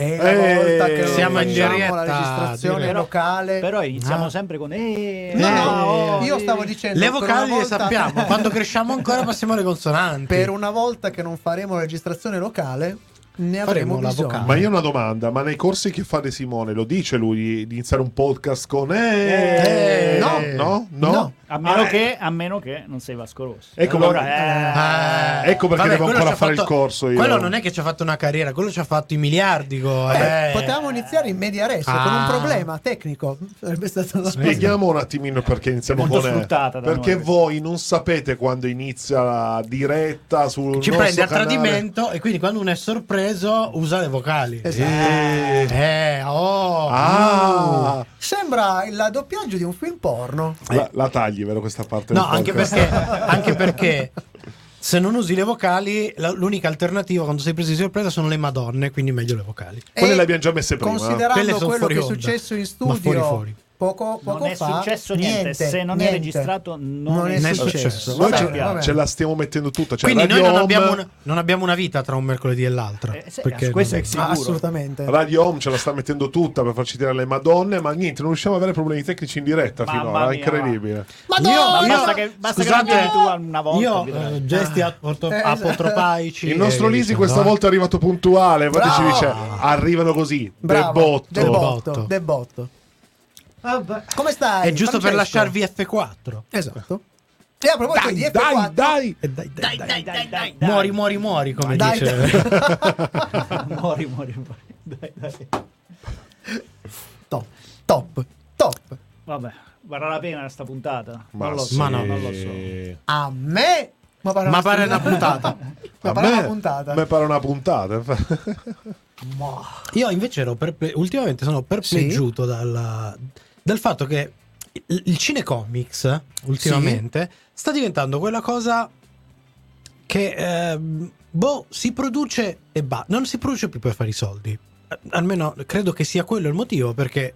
È la Eh, volta che non siamo in diretta, la registrazione direi. locale. Però iniziamo Ah. sempre con eh, No, Eh, oh, io eh. stavo dicendo Le vocali le volta- sappiamo, quando cresciamo ancora passiamo alle consonanti. per una volta che non faremo la registrazione locale, ne Faremo avremo la bisogno. vocale. Ma io ho una domanda, ma nei corsi che fa De Simone lo dice lui di iniziare un podcast con Eh, eh, no. no, no, No. A meno, Ah, che, a meno che non sei Vasco Rossi. Ecco, allora, ma- eh, Ecco perché devo quello ancora fare il corso io. Quello non è che ci ha fatto una carriera, quello ci ha fatto i miliardi. go, Eh, eh. potevamo iniziare in media res Ah. con un problema tecnico. Sarebbe stato una cosa- Spieghiamo un attimino perché iniziamo con eh, Perché noi. voi non sapete quando inizia la diretta sul Ci prende a tradimento e quindi quando uno è sorpreso usa le vocali. Esatto. Eh. Eh, oh. Ah, Sembra il doppiaggio di un film porno. la, la tagli, vero questa parte No, del anche perché, anche perché se non usi le vocali, la- l'unica alternativa quando sei preso di sorpresa sono le madonne, quindi meglio le vocali. Quelle le abbiamo già messe prima. Quelle Considerando sono quello fuori che è onda. successo in Ma studio fuori, fuori. Poco, poco non è fa, successo niente. Se non è niente. registrato, non, Non è è successo. successo. Ce, vabbè. ce la stiamo mettendo tutta. Cioè quindi Radio noi non abbiamo, una, non abbiamo una vita tra un mercoledì e l'altro. Eh, se- perché questo non- è sicuro. Ah, assolutamente. Radio Home ce la sta mettendo tutta per farci tirare le madonne, ma niente, non riusciamo ad avere problemi tecnici in diretta Mamma finora, mia, incredibile. Madonna! Ma Io- basta che, basta che scusate, vieni tu una volta. Io eh, gesti Eh, esatto. apotropaici. Il nostro Lisi questa eh. volta è arrivato puntuale, infatti ci dice arrivano così, del botto. del botto, Come stai? È giusto per Francesco? lasciarvi F4. Esatto. E a proposito Dai, di dai, F4, dai! Dai, dai, dai. dai, dai, dai, Muori, muori, muori, come Dai, dice. muori, muori, muori. Dai, dai. top, top, top. Vabbè, varrà la pena questa puntata. Ma, non lo sì. so, Ma no. non lo so. A me ma pare, Ma pare una puntata. Ma A pare me- una puntata. a me pare una puntata. Io invece ero perple- ultimamente sono perpleggiuto dal, dal fatto che il, cinecomics ultimamente sta diventando quella cosa che ehm, boh, si produce e va, non si produce più per fare i soldi. Eh, Almeno credo che sia quello il motivo perché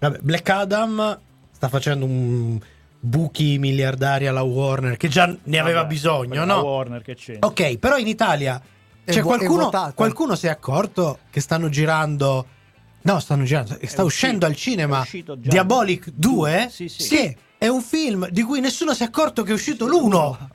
vabbè, Black Adam sta facendo un buchi miliardari alla Warner che già ne aveva Vabbè, bisogno, no? Warner che c'entra. Ok, però in Italia È cioè, qualcuno, qualcuno si è accorto che stanno girando. No, stanno girando. Sta uscito- uscendo al cinema. Diabolic 2. Sì, sì. Che è un film di cui nessuno si è accorto che è uscito l'uno.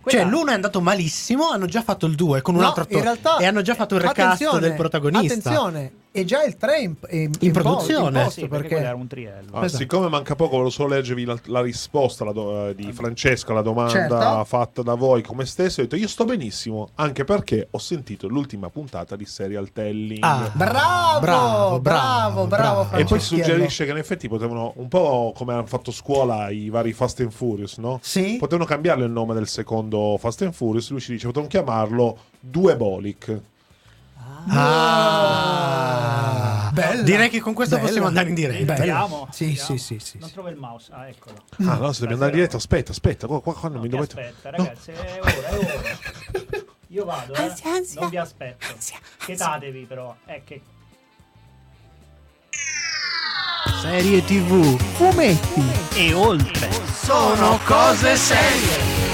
Quella- Cioè, l'uno è andato malissimo. Hanno già fatto il 2 con un No, altro attore. in realtà, e hanno già fatto il recast del protagonista. Attenzione, è già il 3 in, in, in produzione. in posto, Sì, perché, perché era un triello. Ah, Esatto. Siccome manca poco, volevo solo leggervi la, la risposta alla do- eh, di Francesco alla domanda Certo. fatta da voi come stesso. Ho detto io sto benissimo, anche perché ho sentito l'ultima puntata di Serial Telling. Ah, Bravo, bravo, bravo, bravo, bravo. E poi suggerisce che in effetti potevano, un po' come hanno fatto scuola i vari Fast and Furious, no? Sì. Potevano cambiarle il nome del secondo Fast and Furious. Lui ci dice: potevano chiamarlo Due Bolic. Ah. Bella. Direi che con questo Bella. possiamo andare in diretta. Bella. Vediamo. Sì, vediamo. sì, sì, sì, Non trovo il mouse. Ah, eccolo. Ah, no, se dobbiamo andare in diretta, aspetta, aspetta. Qua, qua, qua non No, mi dovete. aspetta, No. ragazzi, è ora, è ora. Io vado, eh. Ansia, ansia. Non vi aspetto. Chetatevi però. Eh, che... Serie TV. Fumetti. E oltre. Sono cose serie.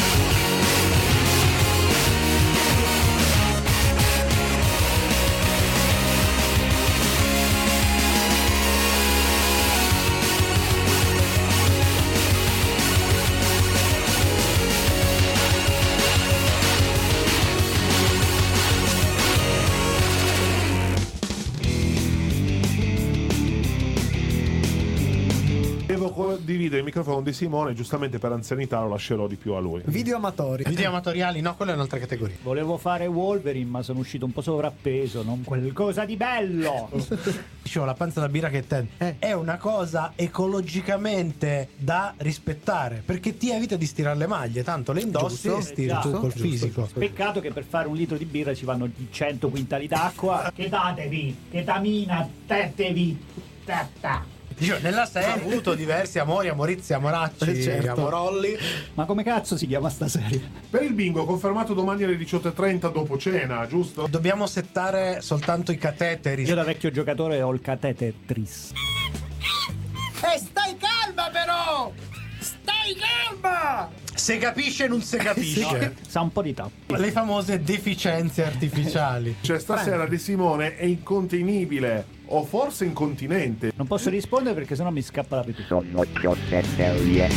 Co- dividere il microfono di Simone, giustamente per anzianità lo lascerò di più a lui. Video amatori. Video amatoriali, no, quella è un'altra categoria. Volevo fare Wolverine, ma sono uscito un po' sovrappeso. Non qualcosa di bello. Dicevo, la panza da birra che tendi Eh. è una cosa ecologicamente da rispettare perché ti evita di stirare le maglie, tanto le indossi Giusto, e stiri giusto, tu col giusto, fisico. giusto. Peccato che per fare un litro di birra ci vanno 100 quintali d'acqua. Chetatevi, chetamina, tetevi. Tetta. Dicevo, nella serie ho avuto diversi amori, amorizi, amoracci, Eh, certo. amorolli. Ma come cazzo si chiama sta serie? Per il bingo, confermato domani alle 18.30 dopo cena, giusto? Dobbiamo settare soltanto i cateteri. Io da vecchio giocatore ho il catete tris. E stai calma però! Stai calma! Se capisce non si capisce. Sa un po' di tappi. Le famose deficienze artificiali. Cioè, stasera di Simone è incontenibile, o forse incontinente. Non posso rispondere perché sennò mi scappa la pipì. Sono cose serie.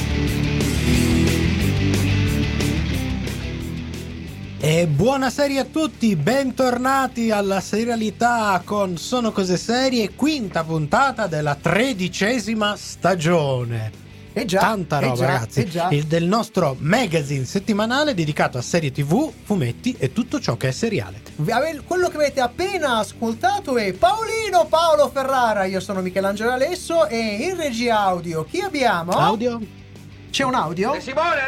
E buona serie a tutti, bentornati alla serialità con Sono Cose Serie, quinta puntata della tredicesima stagione. E già, Tanta e roba, già, ragazzi. e già. Il del nostro magazine settimanale dedicato a serie TV, fumetti e tutto ciò che è seriale. Quello che avete appena ascoltato è Paolino Paolo Ferrara. Io sono Michelangelo Alesso e in regia audio chi abbiamo? Audio? C'è un audio?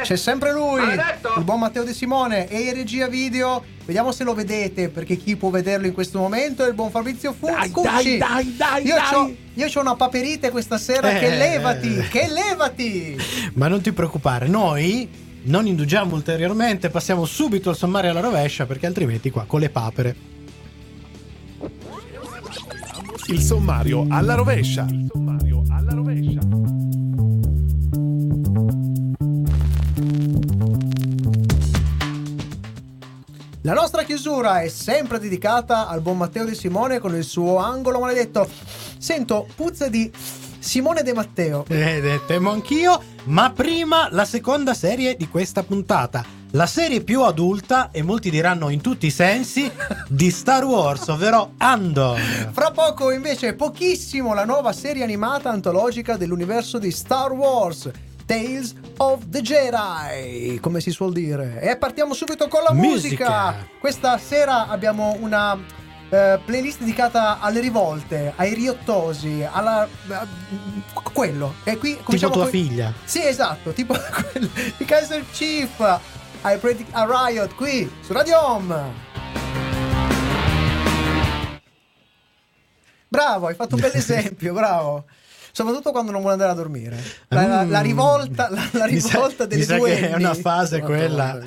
C'è sempre lui, il buon Matteo De Simone e in regia video. Vediamo se lo vedete, perché chi può vederlo in questo momento è il buon Fabrizio Fu- Dai, dai, dai, dai, Io dai. c'ho, io c'ho una paperite questa sera che Eh. levati, che levati. Ma non ti preoccupare, noi non indugiamo ulteriormente, passiamo subito al sommario alla rovescia perché altrimenti qua con le papere. Il sommario alla rovescia. Il sommario alla rovescia. La nostra chiusura è sempre dedicata al buon Matteo De Simone con il suo angolo maledetto. Sento puzza di Simone De Matteo. Eh, temo anch'io, ma prima la seconda serie di questa puntata. La serie più adulta, e molti diranno in tutti i sensi, di Star Wars, ovvero Andor. Fra poco invece pochissimo la nuova serie animata antologica dell'universo di Star Wars. Tales of the Jedi, come si suol dire. E partiamo subito con la musica. Musica. Questa sera abbiamo una eh, playlist dedicata alle rivolte, ai riottosi, alla a- quello. E qui Tipo tua con- figlia. Sì, esatto, tipo quello di Kaiser Chief. I predict a riot qui su Radio Home. Bravo, hai fatto un bel esempio, bravo. Soprattutto quando non vuole andare a dormire. La, la- la Mm. rivolta, la, la Mi sa- rivolta delle mi sa due che è una fase Madonna quella.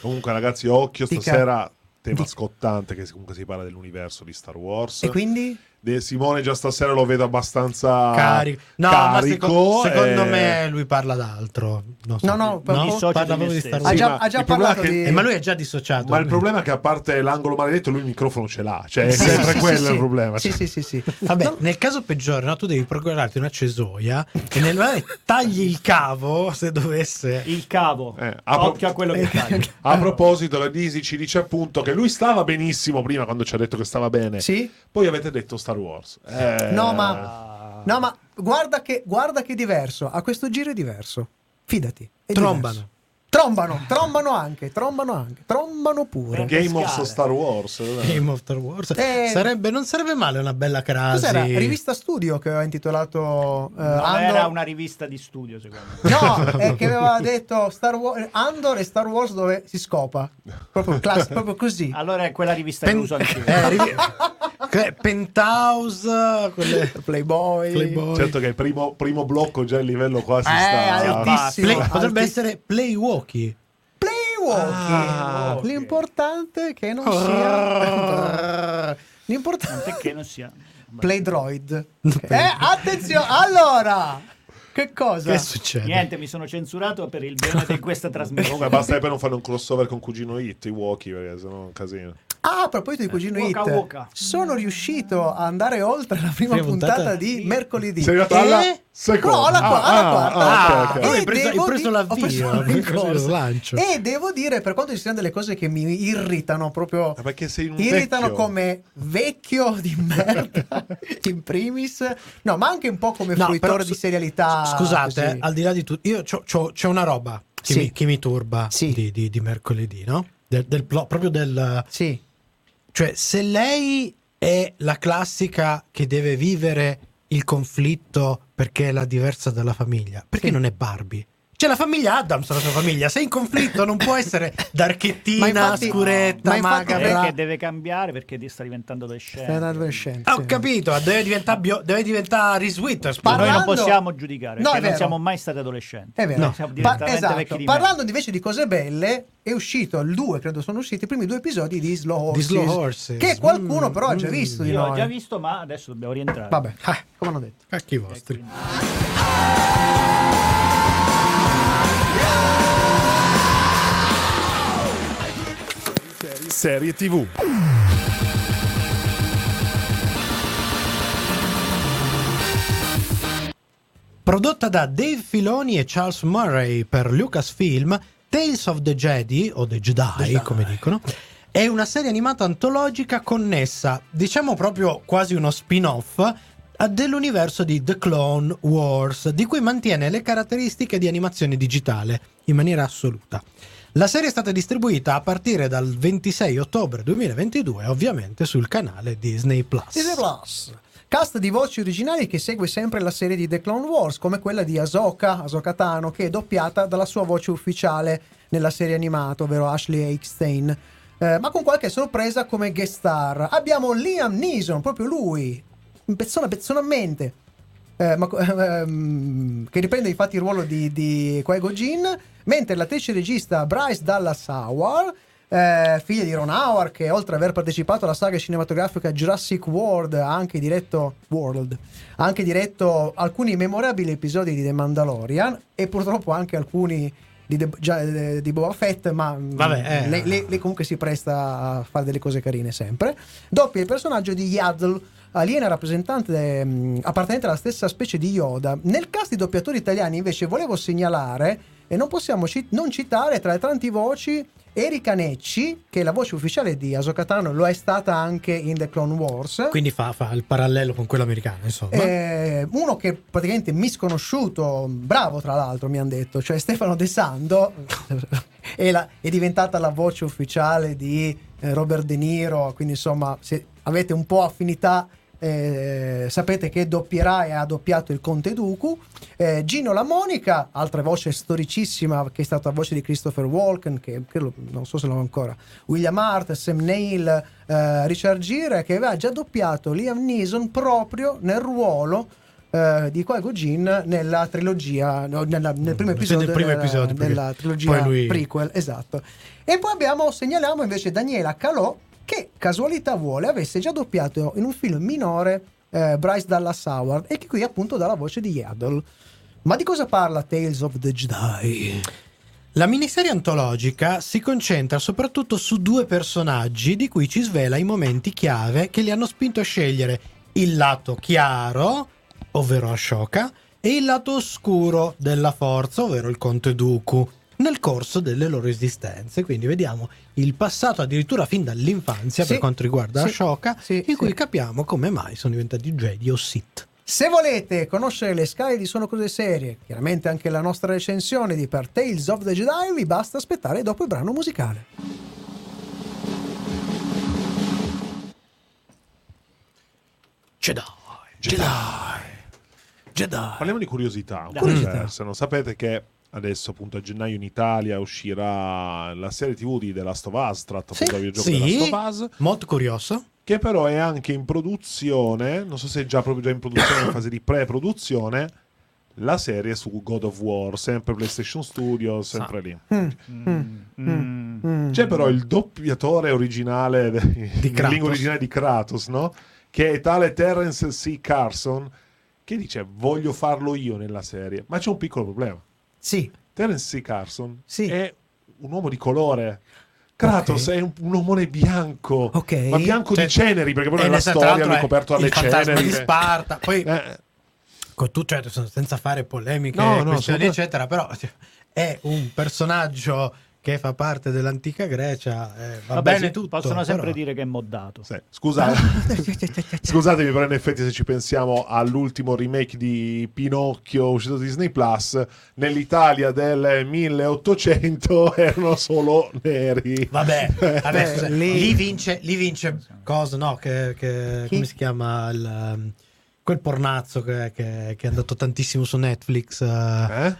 Comunque, ragazzi, occhio Dica. stasera. Tema Dica. scottante, che comunque si parla dell'universo di Star Wars. E quindi? De Simone già stasera lo vedo abbastanza Carico. No, carico, ma seco- secondo eh, me lui parla d'altro. Non so. No, no, per- no? dissocia parla proprio di Star. Wars. Ha già, ma ha già parlato di... Eh, ma lui è già dissociato. Ma il problema è che a parte l'angolo maledetto, lui il microfono ce l'ha. Cioè, è Sì, sempre sì, quello sì, il sì. problema. Sì, cioè. sì, sì, sì. Vabbè, No, nel caso peggiore, no, tu devi procurarti una cesoia e nel male tagli il cavo se dovesse. Il cavo. Eh, apro- Occhio a quello che fai. A proposito, la Disi ci dice appunto che lui stava benissimo prima quando ci ha detto che stava bene. Sì? Poi avete detto Star Wars. Eh, No, ma, no, ma guarda, che, guarda che è diverso. A questo giro è diverso. Fidati. è Trombano. diverso. Trombano, trombano anche, trombano anche, trombano pure. Game of. Star Wars. eh. Game of Star Wars. Eh, sarebbe, non sarebbe male una bella crasi. Cos'era? Rivista Studio che aveva intitolato eh, Non Andor. era una rivista di studio, secondo me. No, è che aveva detto Star Wars, Andor e Star Wars dove si scopa. Proprio, class- proprio così. Allora è quella rivista Pen- che uso anch'io. eh, che- Penthouse, quelle... Playboy. Playboy. Certo che il primo, primo blocco già il livello qua si Eh, sta. altissimo. Play- potrebbe Alti- essere Playwalkie. Playwalkie. Ah, ok. L'importante è che non Ah. sia. L'importante Perché non sia. Play Droid. Eh, attenzione! Allora, che cosa? Che succede? Niente, mi sono censurato per il bene di questa trasmissione. Comunque basta per non fare un crossover con Cugino Hit, i Walkie, perché sennò è un casino. Ah, a proposito di Cugino Waka Hit, waka. sono riuscito a andare oltre la prima, Prima puntata, puntata? di mercoledì. Sei arrivato E- alla seconda. No, alla, qua- alla Ah, quarta. ah, alla ok, quarta. ok. Oh, hai E preso- hai devo preso di- l'avvio, ho preso hai preso il slancio. E devo dire, per quanto ci siano delle cose che mi irritano proprio. Ma perché sei un Irritano vecchio. come vecchio di merda in primis, no, ma anche un po' come No, fruitore però di serialità. Scusate, così. al di là di tutto, io c'ho, c'ho- c'ho una roba che, Sì. mi, che mi turba Sì. di, di- di mercoledì, no? Del, del proprio del... Sì, Cioè, se lei è la classica che deve vivere il conflitto perché è la diversa dalla famiglia, perché Sì. non è Barbie? Cioè, la famiglia Adams la sua famiglia. Se è in conflitto, non può essere Ma darchettina, infatti- scuretta, ma infatti- macabra. Perché deve cambiare perché sta diventando adolescente. sei un adolescente. Ah, ho sì. capito, deve diventare, bio- deve diventare Reese Witherspoon. Parla- Noi non Parlando- possiamo giudicare No, non siamo mai stati adolescenti. È vero. Siamo Pa- esatto. di Parlando invece di cose belle, è uscito il 2, credo sono usciti i primi due episodi di Slow Di Horses. Slow Horses. Che qualcuno Mm, però ha già mm. visto me. di Io ho noi. già visto, ma adesso dobbiamo rientrare. Vabbè, eh, come hanno detto. Cacchi vostri. quindi- serie TV. Prodotta da Dave Filoni e Charles Murray per Lucasfilm, Tales of the Jedi, o The Jedi, Jedi. come dicono, è una serie animata antologica connessa, diciamo proprio quasi uno spin-off, dell'universo di The Clone Wars, di cui mantiene le caratteristiche di animazione digitale in maniera assoluta. La serie è stata distribuita a partire dal 26 ottobre 2022, ovviamente sul canale Disney Plus. Disney Plus. Cast di voci originali che segue sempre la serie di The Clone Wars, come quella di Ahsoka, Ahsoka Tano, che è doppiata dalla sua voce ufficiale nella serie animata, ovvero Ashley Eckstein. Eh, ma con qualche sorpresa come guest star. Abbiamo Liam Neeson, proprio lui, persona, personalmente, eh, ma- ehm, che riprende infatti il ruolo di, di Qui-Gon Jinn, mentre l'attrice regista Bryce Dallas Howard, eh, figlia di Ron Howard, che oltre ad aver partecipato alla saga cinematografica Jurassic World ha anche diretto, World, ha anche diretto alcuni memorabili episodi di The Mandalorian e purtroppo anche alcuni di, The- già, eh, di Boba Fett, ma mm, Vabbè, eh. lei, lei- lei comunque si presta a fare delle cose carine sempre. Doppia il personaggio di Yaddle, aliena rappresentante mm, appartenente alla stessa specie di Yoda. Nel cast di doppiatori italiani invece volevo segnalare e non possiamo ci- non citare tra le tanti voci Erika Necci, che è la voce ufficiale di Ahsoka Tano, lo è stata anche in The Clone Wars. Quindi fa, fa il parallelo con quello americano, insomma. Eh, uno che praticamente misconosciuto, bravo tra l'altro mi hanno detto, cioè Stefano De Sando è, la- è diventata la voce ufficiale di eh, Robert De Niro, quindi insomma se avete un po' affinità eh, sapete che doppierà e ha doppiato il Conte Dooku. Eh, Gino La Monica, altra voce storicissima che è stata voce di Christopher Walken, che credo- non so se l'ho ancora, William Hart, Sam Neill, eh, Richard Gere, che aveva già doppiato Liam Neeson proprio nel ruolo eh, di Qui-Gon Jinn nella trilogia, no, nella- nel primo episodio, nel primo della- episodio, della trilogia lui- prequel, esatto. E poi abbiamo, segnaliamo invece Daniela Calò, che casualità vuole avesse già doppiato in un film minore eh, Bryce Dallas Howard e che qui appunto dà la voce di Yaddle. Ma di cosa parla Tales of the Jedi? La miniserie antologica si concentra soprattutto su due personaggi di cui ci svela i momenti chiave che li hanno spinto a scegliere il lato chiaro, ovvero Ashoka, e il lato oscuro della forza, ovvero il Conte Dooku, nel corso delle loro esistenze. Quindi vediamo il passato addirittura fin dall'infanzia Sì, per quanto riguarda sì, Ashoka, sì, in cui capiamo come mai sono diventati Jedi o Sith. Se volete conoscere le scale di Sono Cose Serie, chiaramente anche la nostra recensione di Per Tales of the Jedi, vi basta aspettare dopo il brano musicale. Jedi. Jedi. Jedi. Parliamo di curiosità. un po' Curiosità. diverse, no? Sapete che adesso, appunto, a gennaio in Italia uscirà la serie TV di The Last of Us, tratta Sì, appunto dal videogioco Sì, The Last of Us, molto curioso. che però è anche in produzione, non so se è già proprio già in produzione, in fase di pre-produzione, la serie su God of War, sempre PlayStation Studios, sempre lì. Mm, Mm. mm. C'è però il doppiatore originale in Kratos. lingua originale di Kratos, no? Che è tale Terence C. Carson che dice voglio farlo io nella serie, ma c'è un piccolo problema. Sì, Terence C. Carson Sì. è un uomo di colore. Kratos Ok. è un, un omone bianco, Ok. ma bianco Cioè, di ceneri, perché poi E nella nel- tra storia lui è coperto dalle ceneri. di Sparta. Poi, Eh, con tu, cioè, senza fare polemiche, No, no, eccetera, però cioè, è un personaggio che fa parte dell'antica Grecia. eh, va Vabbè, bene tutto. possono sempre però- dire che è moddato. sì, scusate. Scusatemi, però in effetti se ci pensiamo all'ultimo remake di Pinocchio uscito su Disney Plus, nell'Italia del 1800 erano solo neri. Vabbè, Eh, scusa, lì- lì... vince, lì vince cosa, no? Che, che- come si chiama il, um, quel pornazzo che, che- che è andato tantissimo su Netflix, eh,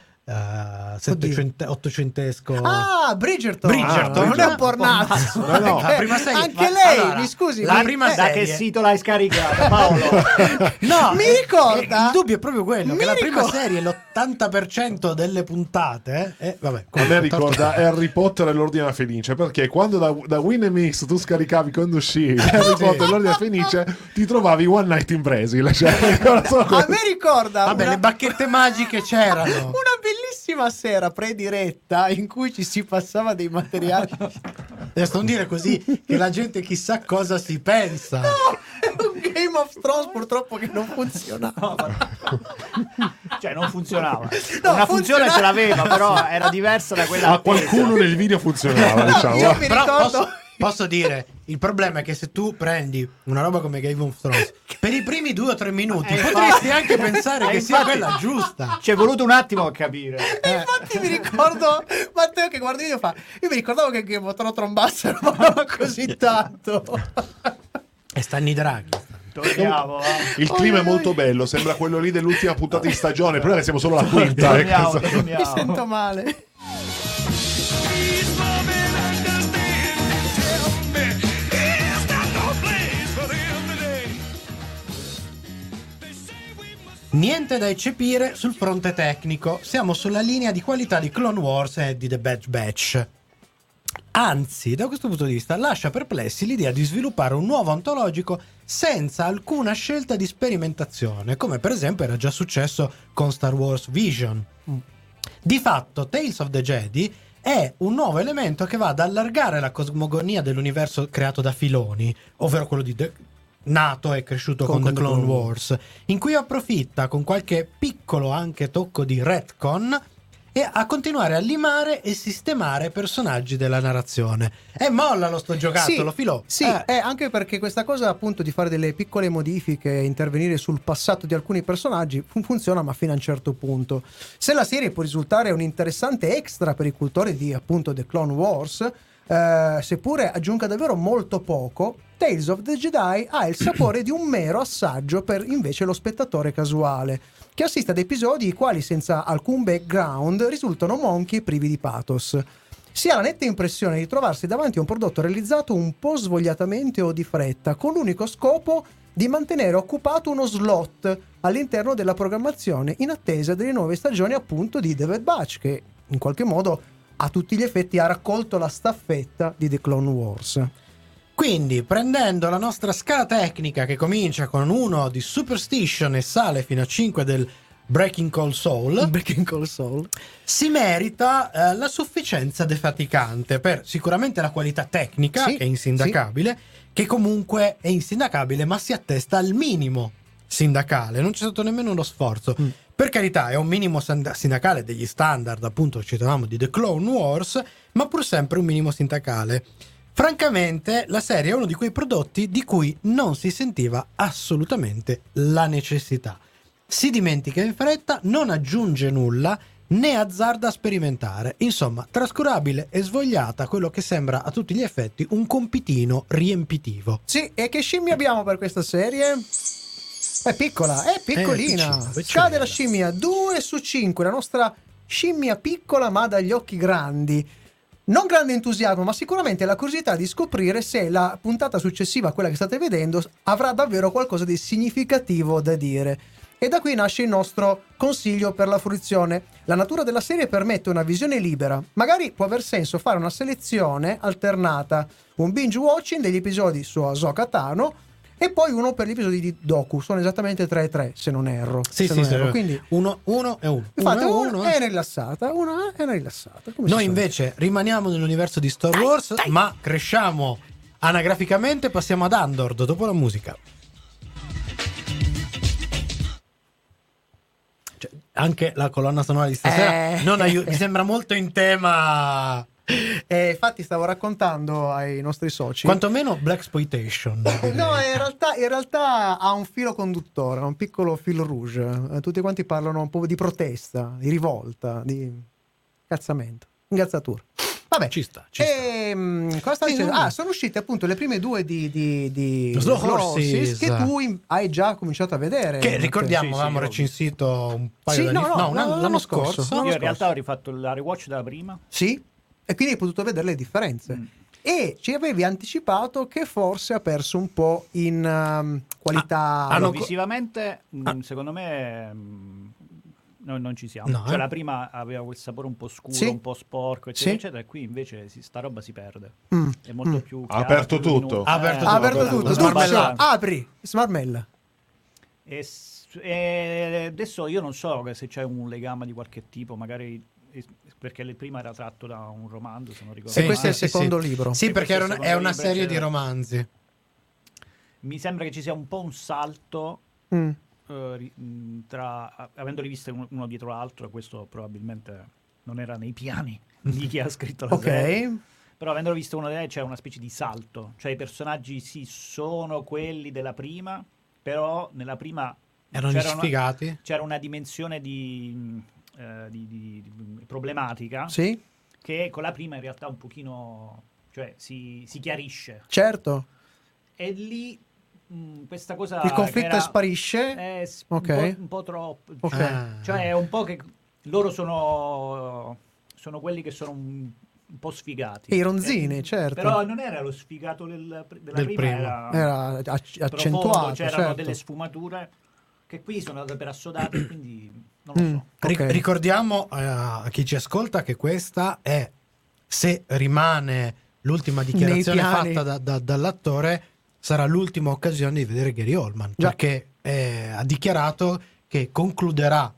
Settecente- ottocentesco. Ah, Bridgerton. Bridgerton. non è un pornazzo. No, no. La prima serie- Anche ma- lei, allora, mi scusi. la prima eh, Da che serie. sito l'hai scaricato, Paolo? No, Mi eh, ricorda? Il dubbio è proprio quello: Mi che la prima ricorda? serie, l'80% delle puntate, eh, vabbè, A me ricorda Harry Potter e l'Ordine Felice perché quando da, da Winnemix tu scaricavi quando uscì Harry Potter e l'Ordine Felice ti trovavi One Night in Brasile cioè, A me ricorda Vabbè, una, le bacchette magiche c'erano. una bellissima sera prediretta in cui ci si passava dei materiali. Adesso non dire così che la gente chissà cosa si pensa. È un Game of Thrones purtroppo che non funziona. No, ma- cioè non funzionava. No, Una funzione funziona- ce l'aveva, però era diversa da quella A qualcuno nel video funzionava, No, diciamo. io mi Però ricordo posso, posso dire, il problema è che se tu prendi una roba come Game of Thrones, per i primi due o tre minuti Eh, potresti infatti. anche pensare Eh, che sia infatti. quella giusta. Ci è voluto un attimo a capire. E infatti mi ricordo Matteo che guarda il video fa io mi ricordavo che Game of Thrones trombassero così tanto E stanno i draghi. Torniamo, va. Il clima è molto bello, sembra quello lì dell'ultima puntata di stagione, però ne siamo solo alla quinta. Torniamo, ecco. mi sento torniamo. male Niente da eccepire sul fronte tecnico, siamo sulla linea di qualità di Clone Wars e di The Bad Batch. Anzi, da questo punto di vista, lascia perplessi l'idea di sviluppare un nuovo antologico senza alcuna scelta di sperimentazione, come per esempio era già successo con Star Wars Vision. Di fatto, Tales of the Jedi è un nuovo elemento che va ad allargare la cosmogonia dell'universo creato da Filoni, ovvero quello di The- nato e cresciuto con, The Clone Wars, in cui approfitta con qualche piccolo anche tocco di retcon e a continuare a limare e sistemare personaggi della narrazione. E mollalo sto giocattolo, Sì, Filò. Sì, Eh, eh, anche perché questa cosa appunto di fare delle piccole modifiche e intervenire sul passato di alcuni personaggi fun- funziona ma fino a un certo punto. Se la serie può risultare un interessante extra per i cultori di appunto The Clone Wars, eh, seppure aggiunga davvero molto poco, Tales of the Jedi ha il sapore di un mero assaggio per invece lo spettatore casuale, che assiste ad episodi i quali senza alcun background risultano monchi e privi di pathos si ha la netta impressione di trovarsi davanti a un prodotto realizzato un po' svogliatamente o di fretta, con l'unico scopo di mantenere occupato uno slot all'interno della programmazione in attesa delle nuove stagioni appunto di The Bad Batch, che in qualche modo a tutti gli effetti ha raccolto la staffetta di The Clone Wars. Quindi, prendendo la nostra scala tecnica che comincia con 1 di Superstition e sale fino a 5 del Breaking Call Soul, Breaking Call Soul. si merita eh, la sufficienza defaticante per sicuramente la qualità tecnica, Sì, che è insindacabile, che comunque è insindacabile, ma si attesta al minimo sindacale, non c'è stato nemmeno uno sforzo. Mm. Per carità, è un minimo sindacale degli standard, appunto, citavamo di The Clone Wars, ma pur sempre un minimo sindacale. Francamente, la serie è uno di quei prodotti di cui non si sentiva assolutamente la necessità. Si dimentica in fretta, non aggiunge nulla, né azzarda a sperimentare. Insomma, trascurabile e svogliata quello che sembra a tutti gli effetti un compitino riempitivo. Sì, e che scimmia abbiamo per questa serie? È piccola, è piccolina. piccina, piccolina. Scade la scimmia 2 su 5, la nostra scimmia piccola ma dagli occhi grandi. Non grande entusiasmo, ma sicuramente la curiosità di scoprire se la puntata successiva a quella che state vedendo avrà davvero qualcosa di significativo da dire. E da qui nasce il nostro consiglio per la fruizione. La natura della serie permette una visione libera. Magari può aver senso fare una selezione alternata, un binge watching degli episodi su Ahsoka Tano e poi uno per gli episodi di Doku. Sono esattamente 3 e 3, se non erro. Sì, Se sì, non sì. erro. Quindi Uno, uno e uno. infatti Uno uno, è una rilassata, una è rilassata. come Noi invece rimaniamo nell'universo di Star Wars, ma cresciamo anagraficamente, passiamo ad Andor dopo la musica. Cioè, anche la colonna sonora di stasera Eh. non aiuta, mi sembra molto in tema. E infatti stavo raccontando ai nostri soci. Quantomeno Black Exploitation. No, in realtà, in realtà ha un filo conduttore, un piccolo fil rouge. Eh, Tutti quanti parlano un po' di protesta, di rivolta, di cazzamento, ingazzatura. Vabbè, Ci sta, ci sta. Ehm, cosa Sì, dicendo? no. Ah, sono uscite appunto le prime due di, di, di Slow Horses. che tu in- hai già cominciato a vedere. Che ricordiamo, Sì, sì, avevamo io- recensito un paio Sì, di no, anni no, anno- l'anno l'anno scorso. scorso. L'anno Io in scorso. realtà ho rifatto la rewatch della prima. Sì, e quindi hai potuto vedere le differenze. Mm. E ci avevi anticipato che forse ha perso un po' in ehm, qualità. Ah, hanno- co- Visivamente, mh, Ah. secondo me, mh, noi non ci siamo. No, cioè, eh. la prima aveva quel sapore un po' scuro, Sì. un po' sporco, eccetera, Sì. eccetera. E qui invece si- sta roba si perde. Mm. È molto Mm. più. Ha aperto più tutto. Ha aperto Eh, Ha aperto Aperto tutto, tutto. tu Smarmella. apri, smarmella. E e adesso io non so se c'è un legame di qualche tipo, magari perché il prima era tratto da un romanzo, se non ricordo. Sì, questo è il secondo sì. libro. Sì, E perché era è una- serie di romanzi. Mi sembra che ci sia un po' un salto Mm. eh, mh, tra avendoli viste uno, dietro l'altro, questo probabilmente non era nei piani di chi ha scritto la serie. Ok. Però avendolo visto uno dei c'è una specie di salto, cioè i personaggi sì sono quelli della prima, però nella prima Erano c'era una- c'era una dimensione di, mh, eh, di- di- di problematica Sì, che con la prima in realtà un pochino cioè, si, si chiarisce. certo. E lì mh, questa cosa... Il conflitto era- sparisce. è s- Ok. un, po', un po' troppo. Ok. Cioè, Ah. cioè, è un po' che loro sono, sono quelli che sono un, un po' sfigati. I ronzini, Eh, certo. Però non era lo sfigato del, della Del prima, primo. era, Era ac- profondo, accentuato. c'erano certo. delle sfumature che qui sono andate per assodate, quindi non lo Mm. so. Ri- Ok. ricordiamo eh, a chi ci ascolta che questa è, se rimane l'ultima dichiarazione fatta da- da- dall'attore, sarà l'ultima occasione di vedere Gary Oldman, Già. perché eh, ha dichiarato che concluderà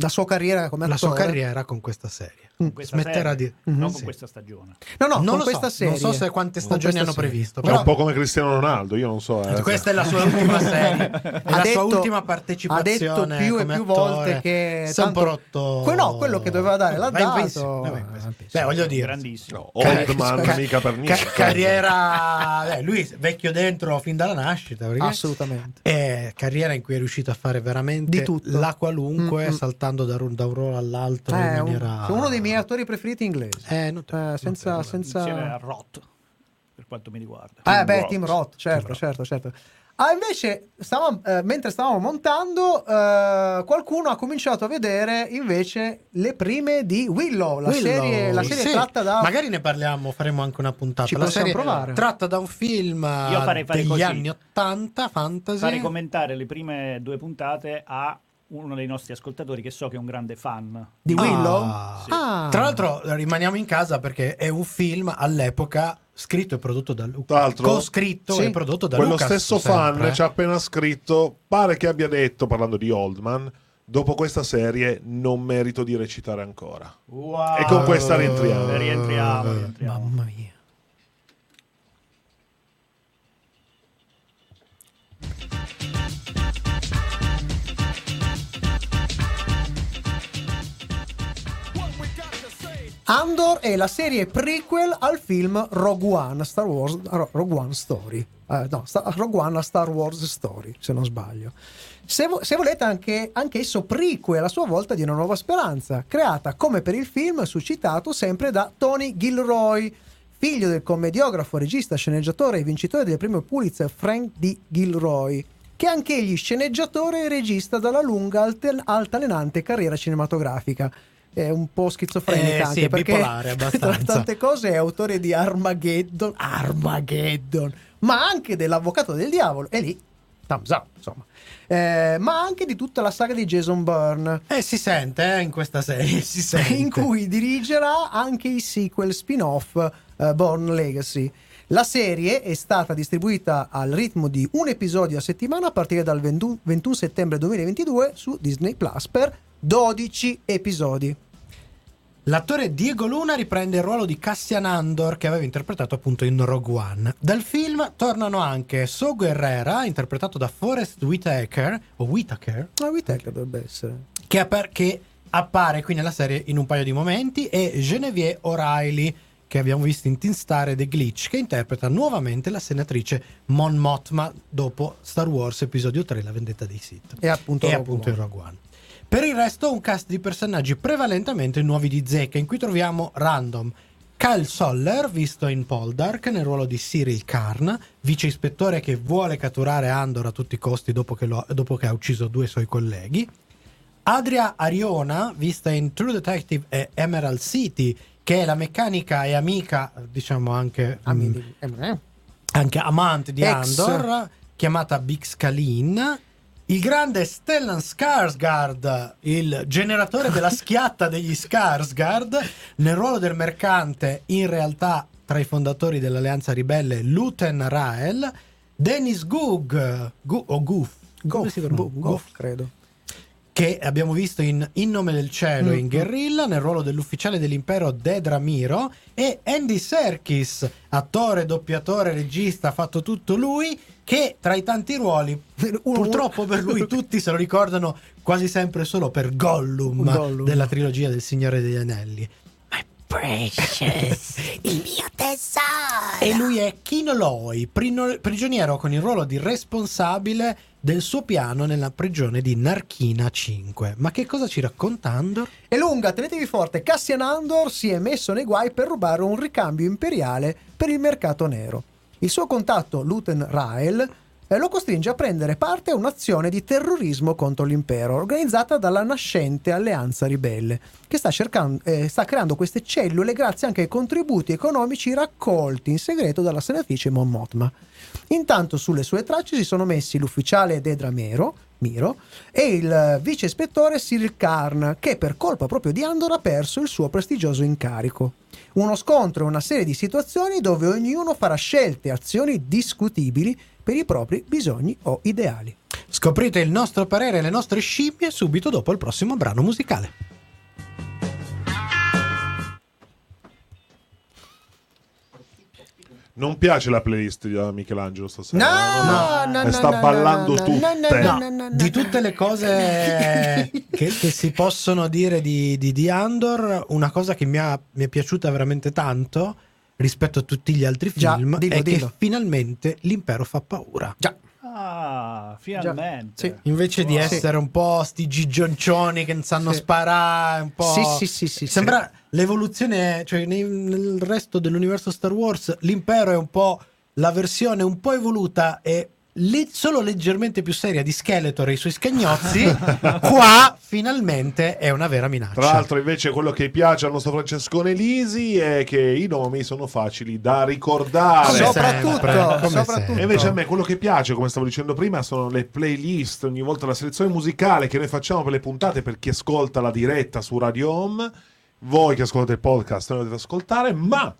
La sua carriera come la sua carriera con questa serie. Mm. Questa Smetterà serie, di... Mhm. non Sì. con questa stagione. No, no, non con lo questa so, serie. non so se quante Con stagioni hanno serie. previsto, È però un po' come Cristiano Ronaldo, io non so. eh. questa è la sua ultima serie, è Ha la detto- sua ultima ha partecipazione. detto più e più attore. volte che Si è un po' tanto- rotto. Que- no, quello che doveva dare l'ha dato. pensione. Beh, voglio dire, Grandissimo. No, Oldman Ca- mica per ca- niente. carriera eh, lui vecchio dentro fin dalla nascita perché Assolutamente. è carriera in cui è riuscito a fare veramente Di tutto. la qualunque Mm, mm. saltando da un, da un ruolo all'altro Eh, in è un- maniera è uno dei miei attori preferiti inglesi. eh, non te- Eh, senza, te- senza... Insieme a Roth, per quanto mi riguarda. Ah, Tim beh, Roth. Tim Roth, certo, Roth. certo, certo. Ah, invece, stavamo- eh, mentre stavamo montando, eh, qualcuno ha cominciato a vedere invece le prime di Willow, la Willow, serie, la serie sì. tratta da... magari ne parliamo faremo anche una puntata Ci la possiamo serie provare. tratta da un film Io farei fare degli così. anni 80 fantasy Fare commentare le prime due puntate a uno dei nostri ascoltatori che so che è un grande fan. Di Ah, Willow? sì. Ah. Tra l'altro rimaniamo in casa perché è un film all'epoca scritto e prodotto da Luca. Tra l'altro, co-scritto sì, e prodotto da Quello Lucas stesso sempre. fan ci ha appena scritto, pare che abbia detto, parlando di Oldman, dopo questa serie non merito di recitare ancora. Wow. E con questa rientriamo. Rientriamo, rientriamo. Mamma mia. Andor è la serie prequel al film Rogue One, Star Wars, Ro- Rogue One Story. Eh, no, Sta- Rogue One Star Wars Story, se non sbaglio. Se, vo- se volete anche, anche esso prequel a sua volta di Una Nuova Speranza, creata come per il film suscitato sempre da Tony Gilroy, figlio del commediografo, regista, sceneggiatore e vincitore del premio Pulitzer Frank D. Gilroy, che è anche egli sceneggiatore e regista dalla lunga alter- altalenante carriera cinematografica. È un po' schizofrenica Eh, anche sì, perché bipolare tra tante cose è autore di Armageddon, Armageddon, ma anche dell'Avvocato del Diavolo e lì thumbs up, insomma. Eh, ma anche di tutta la saga di Jason Byrne Eh, si sente eh, in questa serie, si sente. in cui dirigerà anche i sequel spin-off eh, Born Legacy. La serie è stata distribuita al ritmo di un episodio a settimana a partire dal 21 21 settembre 2022 su Disney Plus per 12 episodi. L'attore Diego Luna riprende il ruolo di Cassian Andor che aveva interpretato appunto in Rogue One. Dal film tornano anche Sogo Herrera, interpretato da Forrest Whitaker, o Whitaker, Ah, Whittaker dovrebbe essere. che, appar- che appare qui nella serie in un paio di momenti, e Genevieve O'Reilly, che abbiamo visto in Teen Star e The Glitch, che interpreta nuovamente la senatrice Mon Mothma dopo Star Wars Episodio 3, La vendetta dei Sith. E appunto e Rogue appunto One. in Rogue One. Per il resto un cast di personaggi prevalentemente nuovi di zecca, in cui troviamo random Kyle Soller, visto in Poldark nel ruolo di Cyril Karn, vice ispettore che vuole catturare Andor a tutti i costi dopo che, lo- dopo che ha ucciso due suoi colleghi. Adria Ariona, vista in True Detective e Emerald City, che è la meccanica e amica, diciamo anche, mm, mi dici- eh, eh. anche amante di Ex. Andor, chiamata Bix Kalin. Il grande Stellan Skarsgård, il generatore della schiatta degli Skarsgård, nel ruolo del mercante, in realtà tra i fondatori dell'Alleanza Ribelle, Luten Rael, Dennis Goog, Gu- o Goof, Goff? Goff, credo. Che abbiamo visto in In nome del cielo Mm. in Guerrilla nel ruolo dell'ufficiale dell'impero Dedra Miro e Andy Serkis, attore, doppiatore, regista, ha fatto tutto lui che tra i tanti ruoli purtroppo per lui tutti se lo ricordano quasi sempre solo per Gollum, Gollum. della trilogia del Signore degli Anelli. My precious, Il mio tesoro. E lui è Kino prino- prigioniero con il ruolo di responsabile del suo piano nella prigione di Narchina 5. Ma che cosa ci racconta Andor? È lunga, tenetevi forte. Cassian Andor si è messo nei guai per rubare un ricambio imperiale per il mercato nero. Il suo contatto, Luten Rael, lo costringe a prendere parte a un'azione di terrorismo contro l'impero organizzata dalla nascente alleanza ribelle, che sta, cercando, eh, sta creando queste cellule grazie anche ai contributi economici raccolti in segreto dalla senatrice Mon Mothma. Intanto sulle sue tracce si sono messi l'ufficiale Dedra Mero, Miro e il vice ispettore Cyril Karn, che per colpa proprio di Andor ha perso il suo prestigioso incarico. Uno scontro e una serie di situazioni dove ognuno farà scelte e azioni discutibili per i propri bisogni o ideali. Scoprite il nostro parere e le nostre scimmie subito dopo il prossimo brano musicale. Non piace la playlist di uh, Michelangelo stasera. No, no, Le no, sta no, ballando no, no, tutte. no, No, no, no, di no. tutte le cose che, che si possono dire di, di, di Andor, una cosa che mi, ha- mi è piaciuta veramente tanto rispetto a tutti gli altri Già, film dillo, è dillo. che finalmente l'impero fa paura. Già, Ah, finalmente. Sì. Invece di Sì. essere un po' sti gigioncioni che non sanno Sì. sparare, un po'. Sì, sì, sì, sì, Sembra l'evoluzione, cioè nel resto dell'universo Star Wars, l'impero è un po' la versione un po' evoluta e le- solo leggermente più seria di Skeletor e i suoi scagnozzi. Qua finalmente è una vera minaccia. Tra l'altro, invece, quello che piace al nostro Francescone Lisi è che i nomi sono facili da ricordare. Come soprattutto, sempre, come soprattutto. E invece a me quello che piace, come stavo dicendo prima, sono le playlist, ogni volta la selezione musicale che noi facciamo per le puntate per chi ascolta la diretta su Radio Home. Voi che ascoltate il podcast non le dovete ascoltare, ma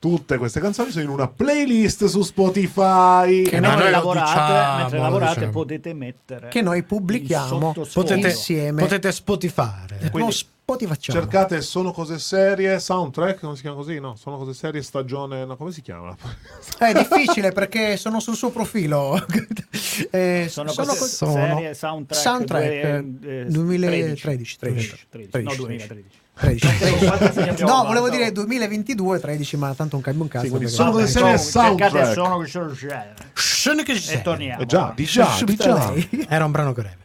tutte queste canzoni sono in una playlist su Spotify. Che Ma mentre noi lavorate, diciamo, mentre lavorate diciamo. potete mettere Che noi pubblichiamo potete, insieme. potete spotifare. No, Quindi. Cercate Sono cose serie, soundtrack, come si chiama così? No, Sono cose serie, stagione, no, come si chiama? È difficile perché sono sul suo profilo. Eh, Sono, sono cose co- serie, soundtrack, Soundtrack, due- eh, 2013, 13, 13, no 13. 2013. 13. Quanti segni abbiamo No, volevo dire 2022 13, ma tanto un cambio un cazzo. Sì, perché- sono cose serie soundtrack. sono che sono c'è. Scene che ci E torniamo. Eh già, di già, di già. Lei. Era un brano breve.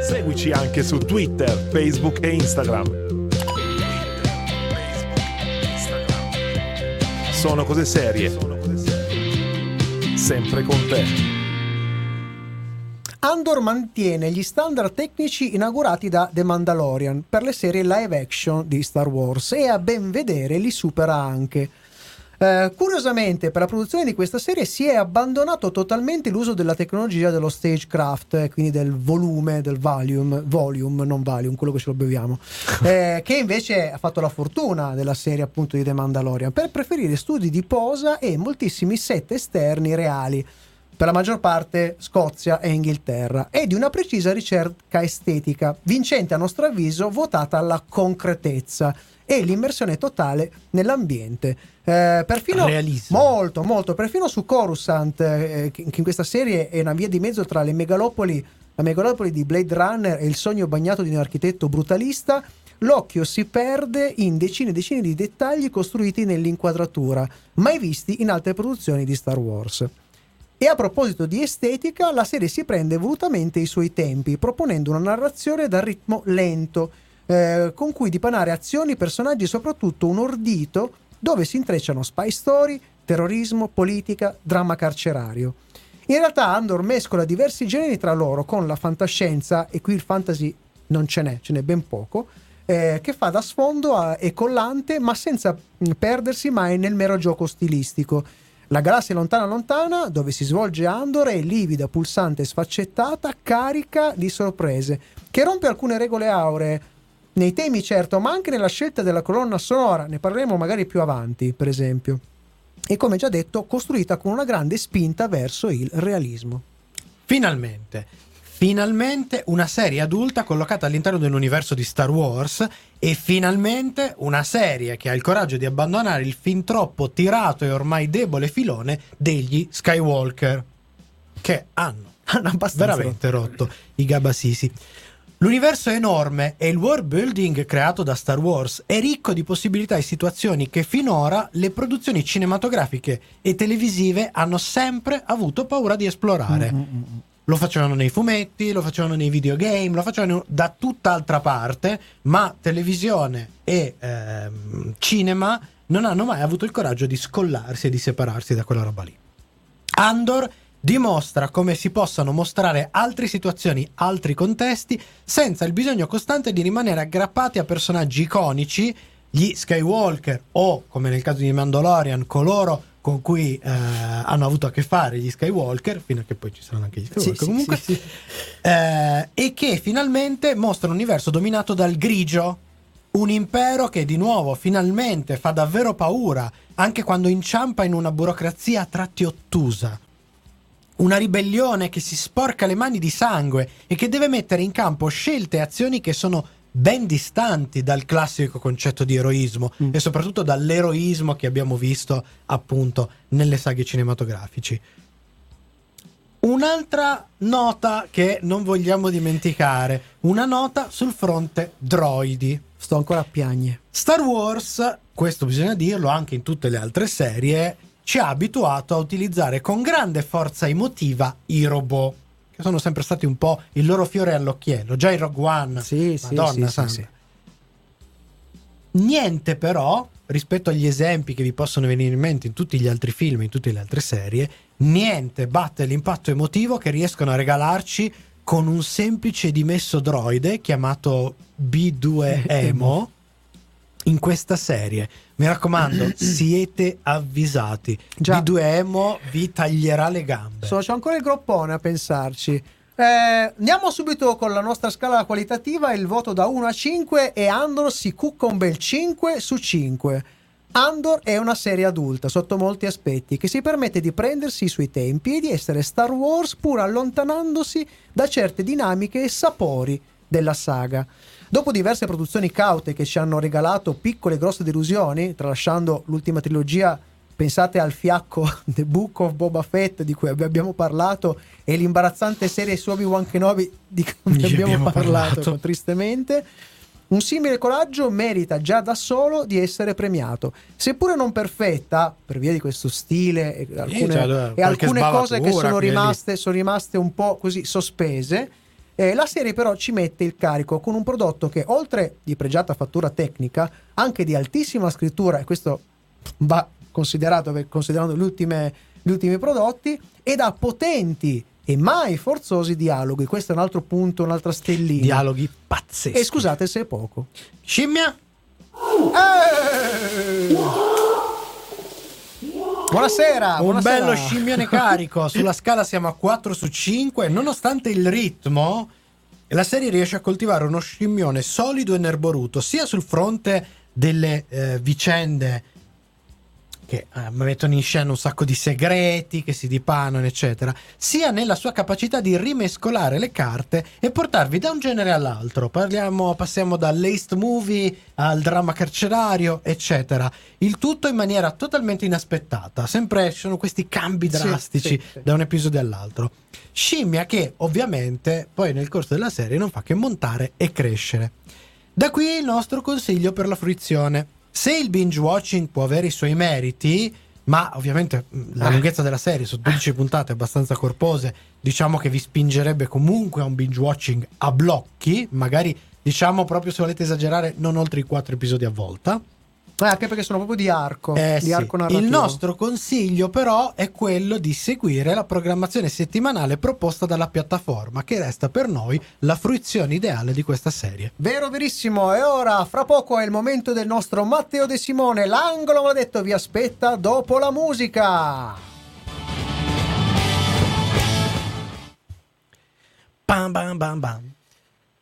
Seguici anche su Twitter, Facebook e Instagram. Sono cose serie. Sempre con te. Andor mantiene gli standard tecnici inaugurati da The Mandalorian per le serie live action di Star Wars e a ben vedere li supera anche. Eh, curiosamente, per la produzione di questa serie si è abbandonato totalmente l'uso della tecnologia dello stagecraft, eh, quindi del volume, del volume, volume, non volume, quello che ce lo beviamo, eh, che invece ha fatto la fortuna della serie appunto di The Mandalorian, per preferire studi di posa e moltissimi set esterni reali per la maggior parte Scozia e Inghilterra, e di una precisa ricerca estetica, vincente a nostro avviso votata alla concretezza e l'immersione totale nell'ambiente. Eh, perfino Realismo. molto, molto, perfino su Coruscant, eh, che in questa serie è una via di mezzo tra le megalopoli, la megalopoli di Blade Runner e il sogno bagnato di un architetto brutalista, l'occhio si perde in decine e decine di dettagli costruiti nell'inquadratura, mai visti in altre produzioni di Star Wars. E a proposito di estetica, la serie si prende volutamente i suoi tempi, proponendo una narrazione dal ritmo lento, eh, con cui dipanare azioni, personaggi e soprattutto un ordito dove si intrecciano spy story, terrorismo, politica, dramma carcerario. In realtà Andor mescola diversi generi tra loro con la fantascienza, e qui il fantasy non ce n'è, ce n'è ben poco, eh, che fa da sfondo a- e collante, ma senza mh, perdersi mai nel mero gioco stilistico. La galassia lontana lontana, dove si svolge Andor, è livida, pulsante sfaccettata, carica di sorprese, che rompe alcune regole auree nei temi certo, ma anche nella scelta della colonna sonora, ne parleremo magari più avanti, per esempio. E come già detto, costruita con una grande spinta verso il realismo. Finalmente, finalmente una serie adulta collocata all'interno dell'universo di Star Wars e finalmente una serie che ha il coraggio di abbandonare il fin troppo tirato e ormai debole filone degli Skywalker che hanno Hanno abbastanza veramente rotto i gabassisi. L'universo è enorme e il world building creato da Star Wars è ricco di possibilità e situazioni che finora le produzioni cinematografiche e televisive hanno sempre avuto paura di esplorare. Lo facevano nei fumetti, lo facevano nei videogame, lo facevano da tutt'altra parte, ma televisione e ehm, cinema non hanno mai avuto il coraggio di scollarsi e di separarsi da quella roba lì. Andor dimostra come si possano mostrare altre situazioni, altri contesti, senza il bisogno costante di rimanere aggrappati a personaggi iconici, gli Skywalker o, come nel caso di Mandalorian, coloro con cui eh, hanno avuto a che fare gli Skywalker, fino a che poi ci saranno anche gli Skywalker sì, comunque, sì, sì. eh, e che finalmente mostra un universo dominato dal grigio, un impero che di nuovo finalmente fa davvero paura, anche quando inciampa in una burocrazia a tratti ottusa. Una ribellione che si sporca le mani di sangue e che deve mettere in campo scelte e azioni che sono ben distanti dal classico concetto di eroismo e soprattutto dall'eroismo che abbiamo visto appunto nelle saghe cinematografici. Un'altra nota che non vogliamo dimenticare, una nota sul fronte droidi. Sto ancora a piagne. Star Wars, questo bisogna dirlo anche in tutte le altre serie, ci ha abituato a utilizzare con grande forza emotiva i robot, che sono sempre stati un po' il loro fiore all'occhiello. Già in Rogue One, Sì, Madonna sì, sì. Niente però, rispetto agli esempi che vi possono venire in mente in tutti gli altri film, in tutte le altre serie, niente batte l'impatto emotivo che riescono a regalarci con un semplice dimesso droide chiamato B2 Emo in questa serie. Mi raccomando, siete avvisati. Già. B2 Emo vi taglierà le gambe. So, c'ho ancora il groppone a pensarci. Eh, andiamo subito con la nostra scala qualitativa. Il voto da 1 a 5 e Andor si cucca un bel 5 su 5. Andor è una serie adulta sotto molti aspetti che si permette di prendersi i suoi tempi e di essere Star Wars pur allontanandosi da certe dinamiche e sapori della saga. Dopo diverse produzioni caute che ci hanno regalato piccole e grosse delusioni, tralasciando l'ultima trilogia, pensate al fiacco The Book of Boba Fett di cui ab- abbiamo parlato e l'imbarazzante serie su Obi-Wan Kenobi di cui Di cui abbiamo, abbiamo parlato, parlato. tristemente. Un simile coraggio merita già da solo di essere premiato, seppure non perfetta per via di questo stile e alcune, cioè, e alcune cose che sono rimaste, sono rimaste un po' così sospese. Eh, la serie però ci mette il carico con un prodotto che oltre di pregiata fattura tecnica, anche di altissima scrittura, e questo va considerato considerando gli, ultime- gli ultimi prodotti, ed ha potenti e mai forzosi dialoghi. Questo è un altro punto, un'altra stellina. Dialoghi pazzeschi. E scusate se è poco. Scimmia? Eh! Buonasera, Un buonasera. bello scimmione carico. Sulla scala siamo a 4 su 5. Nonostante il ritmo, la serie riesce a coltivare uno scimmione solido e nerboruto, sia sul fronte delle eh, vicende che eh, mettono in scena un sacco di segreti che si dipanano, eccetera, sia nella sua capacità di rimescolare le carte e portarvi da un genere all'altro. Parliamo, passiamo dall'Ace movie al dramma carcerario, eccetera. Il tutto in maniera totalmente inaspettata. Sempre ci sono questi cambi Sì, drastici sì, sì. da un episodio all'altro. Scimmia che ovviamente poi nel corso della serie non fa che montare e crescere. Da qui il nostro consiglio per la fruizione. Se il binge watching può avere i suoi meriti, ma ovviamente mh, la lunghezza della serie su 12 puntate abbastanza corpose, diciamo che vi spingerebbe comunque a un binge watching a blocchi, magari diciamo proprio se volete esagerare non oltre i 4 episodi a volta. Eh, anche perché sono proprio di arco, Eh di sì. arco narrativo. Il nostro consiglio però è quello di seguire la programmazione settimanale proposta dalla piattaforma, che resta per noi la fruizione ideale di questa serie. Vero, verissimo. E ora, fra poco è il momento del nostro Matteo De Simone. L'angolo maledetto vi aspetta dopo la musica. Bam bam bam bam.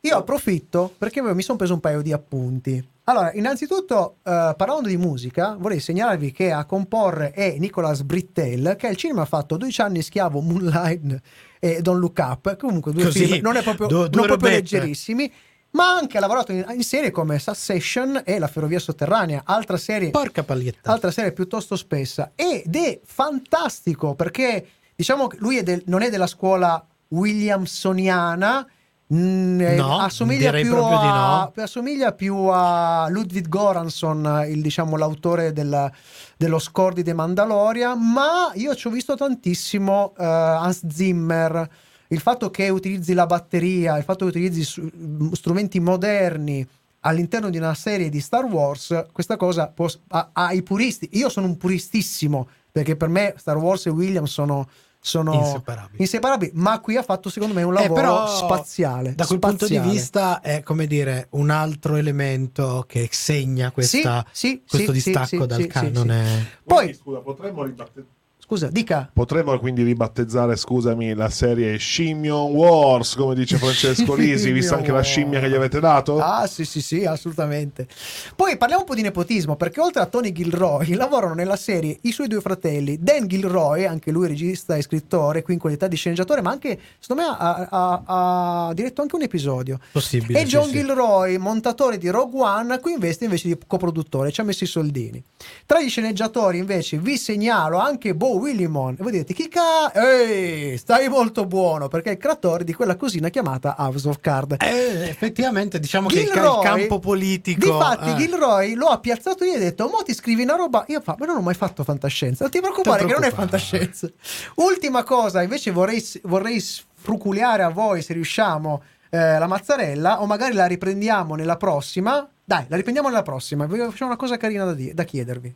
Io approfitto perché mi sono preso un paio di appunti. Allora, innanzitutto, eh, parlando di musica, vorrei segnalarvi che a comporre è Nicolas Brittel, che al cinema ha fatto 12 anni schiavo, Moonlight e Don't Look Up. Comunque, due Così, film non è proprio, due- non proprio leggerissimi. Ma ha anche lavorato in, in serie come Succession e La Ferrovia Sotterranea, altra serie Porca paglietta. altra serie piuttosto spessa ed è fantastico perché diciamo che lui è del- non è della scuola williamsoniana mm, eh, No, assomiglia, più a, no. assomiglia più a Ludwig Goransson il, diciamo, l'autore del- dello score di The Mandalorian ma io ci ho visto tantissimo eh, Hans Zimmer il fatto che utilizzi la batteria il fatto che utilizzi su- strumenti moderni all'interno di una serie di Star Wars, questa cosa può, ha, ha i puristi. Io sono un puristissimo perché per me Star Wars e Williams sono, sono Inseparabili. inseparabili, ma qui ha fatto secondo me un Eh, lavoro però, spaziale. Da quel punto di spaziale. vista è come dire un altro elemento che segna questa- Sì, sì, questo sì, distacco sì, dal sì, sì, canone. Poi, Quindi, scusa, potremmo ribattezzare. Scusa, dica. Potremmo quindi ribattezzare, scusami, la serie Shimmion Wars, come dice Francesco Lisi, vista anche la scimmia che gli avete dato? Ah, sì, sì, sì, assolutamente. Poi parliamo un po' di nepotismo, perché oltre a Tony Gilroy lavorano nella serie i suoi due fratelli, Dan Gilroy, anche lui regista e scrittore, qui in qualità di sceneggiatore, ma anche, secondo me, ha, ha- ha diretto anche un episodio. Possibile. E John sì. Gilroy, montatore di Rogue One, qui investe invece di coproduttore, ci ha messo i soldini. Tra gli sceneggiatori invece vi segnalo anche Bo Willimon. E voi direte, chi ca... Ehi, stai molto buono, perché è il creatore di quella cosina chiamata House of Cards. Eh, effettivamente, diciamo che il, ca- Gilroy- il campo politico. Difatti, eh. Gilroy lo ha piazzato io e ha detto: Mo ti scrivi una roba. Io fa, ma non ho mai fatto fantascienza. Non ti preoccupare, che non è fantascienza. Ultima cosa, invece, vorrei, vorrei sfruculiare a voi se riusciamo. eh, la mazzarella, o magari la riprendiamo nella prossima. Dai, la riprendiamo nella prossima. Facciamo una cosa carina da, di- da chiedervi.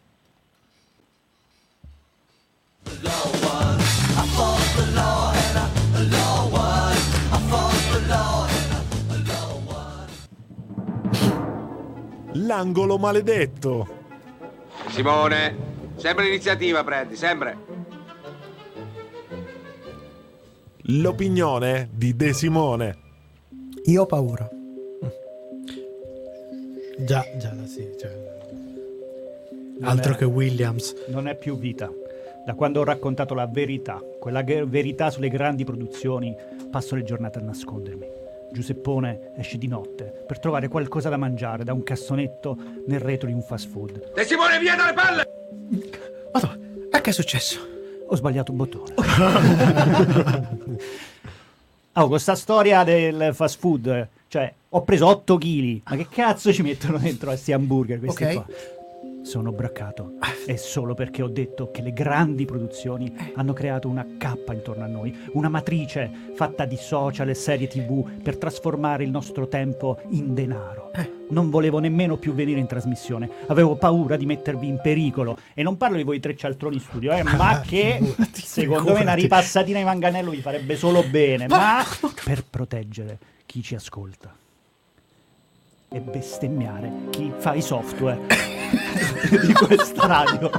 L'angolo maledetto. Simone, sempre l'iniziativa prendi, sempre. L'opinione di De Simone. Io ho paura. Già, già, sì. cioè, Non altro è- che Williams. Non è più vita. Da quando ho raccontato la verità, quella verità sulle grandi produzioni, passo le giornate a nascondermi. Giuseppone esce di notte per trovare qualcosa da mangiare da un cassonetto nel retro di un fast food. De Simone, via dalle palle! Madonna, e che è successo? Ho sbagliato un bottone. Oh, questa storia del fast food, cioè, ho preso 8 kg. Ma che cazzo ci mettono dentro a questi hamburger? Questi Ok. qua? Sono braccato. È solo perché ho detto che le grandi produzioni hanno creato una cappa intorno a noi, una matrice fatta di social e serie tv per trasformare il nostro tempo in denaro. Non volevo nemmeno più venire in trasmissione, avevo paura di mettervi in pericolo. E non parlo di voi tre cialtroni in studio, eh, ma che secondo me una ripassatina di manganello vi farebbe solo bene, ma per proteggere chi ci ascolta e bestemmiare chi fa i software di questa radio.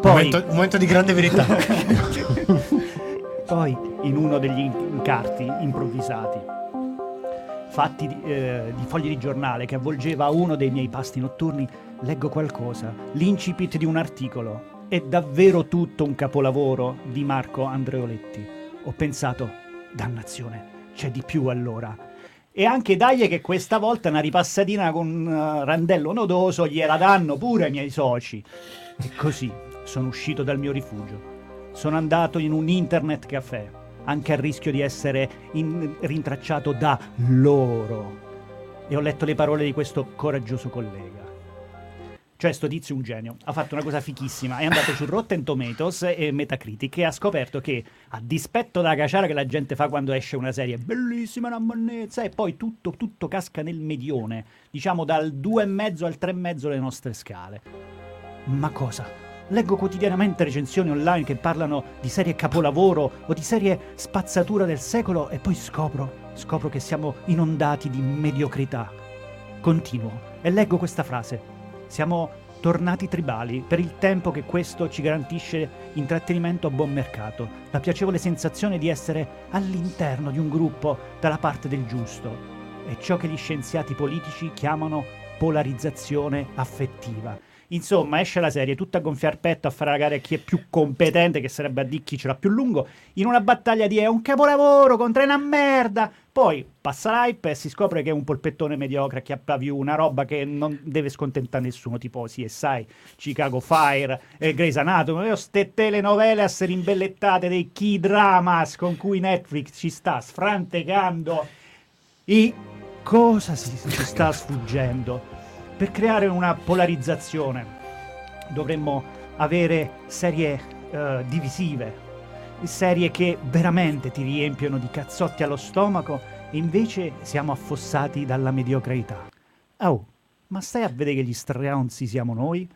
Poi, Momento, momento di grande verità. poi, in uno degli incarti improvvisati, fatti di, eh, di fogli di giornale che avvolgeva uno dei miei pasti notturni, leggo qualcosa, l'incipit di un articolo. È davvero tutto un capolavoro di Marco Andreoletti. Ho pensato, dannazione, c'è di più allora. E anche dai che questa volta una ripassatina con un eh, randello nodoso gliela danno pure ai miei soci. E così sono uscito dal mio rifugio. Sono andato in un internet caffè, anche a rischio di essere in- rintracciato da loro. E ho letto le parole di questo coraggioso collega. Cioè, sto tizio è un genio, ha fatto una cosa fichissima, è andato su Rotten Tomatoes e Metacritic e ha scoperto che, a dispetto della caciara che la gente fa quando esce una serie, bellissima una monnezza, e poi tutto, tutto casca nel medione, diciamo dal 2,5 al 3,5 delle nostre scale. Ma cosa? Leggo quotidianamente recensioni online che parlano di serie capolavoro o di serie spazzatura del secolo e poi scopro, scopro che siamo inondati di mediocrità. Continuo e leggo questa frase. Siamo tornati tribali per il tempo che questo ci garantisce intrattenimento a buon mercato, la piacevole sensazione di essere all'interno di un gruppo dalla parte del giusto. È ciò che gli scienziati politici chiamano polarizzazione affettiva. Insomma, esce la serie tutta a gonfiar petto a fare la gara a chi è più competente, che sarebbe a di chi ce l'ha più lungo, in una battaglia di è un capolavoro contro una merda. Poi passa l'hype e si scopre che è un polpettone mediocre che più una roba che non deve scontentare nessuno, tipo CSI, Chicago Fire, e Grey's Anatomy, io ste telenovele a essere imbellettate dei key dramas con cui Netflix ci sta sfrantecando. I cosa si, si sta sfuggendo? Per creare una polarizzazione dovremmo avere serie eh, divisive, serie che veramente ti riempiono di cazzotti allo stomaco e invece siamo affossati dalla mediocrità. Oh, ma stai a vedere che gli stronzi siamo noi?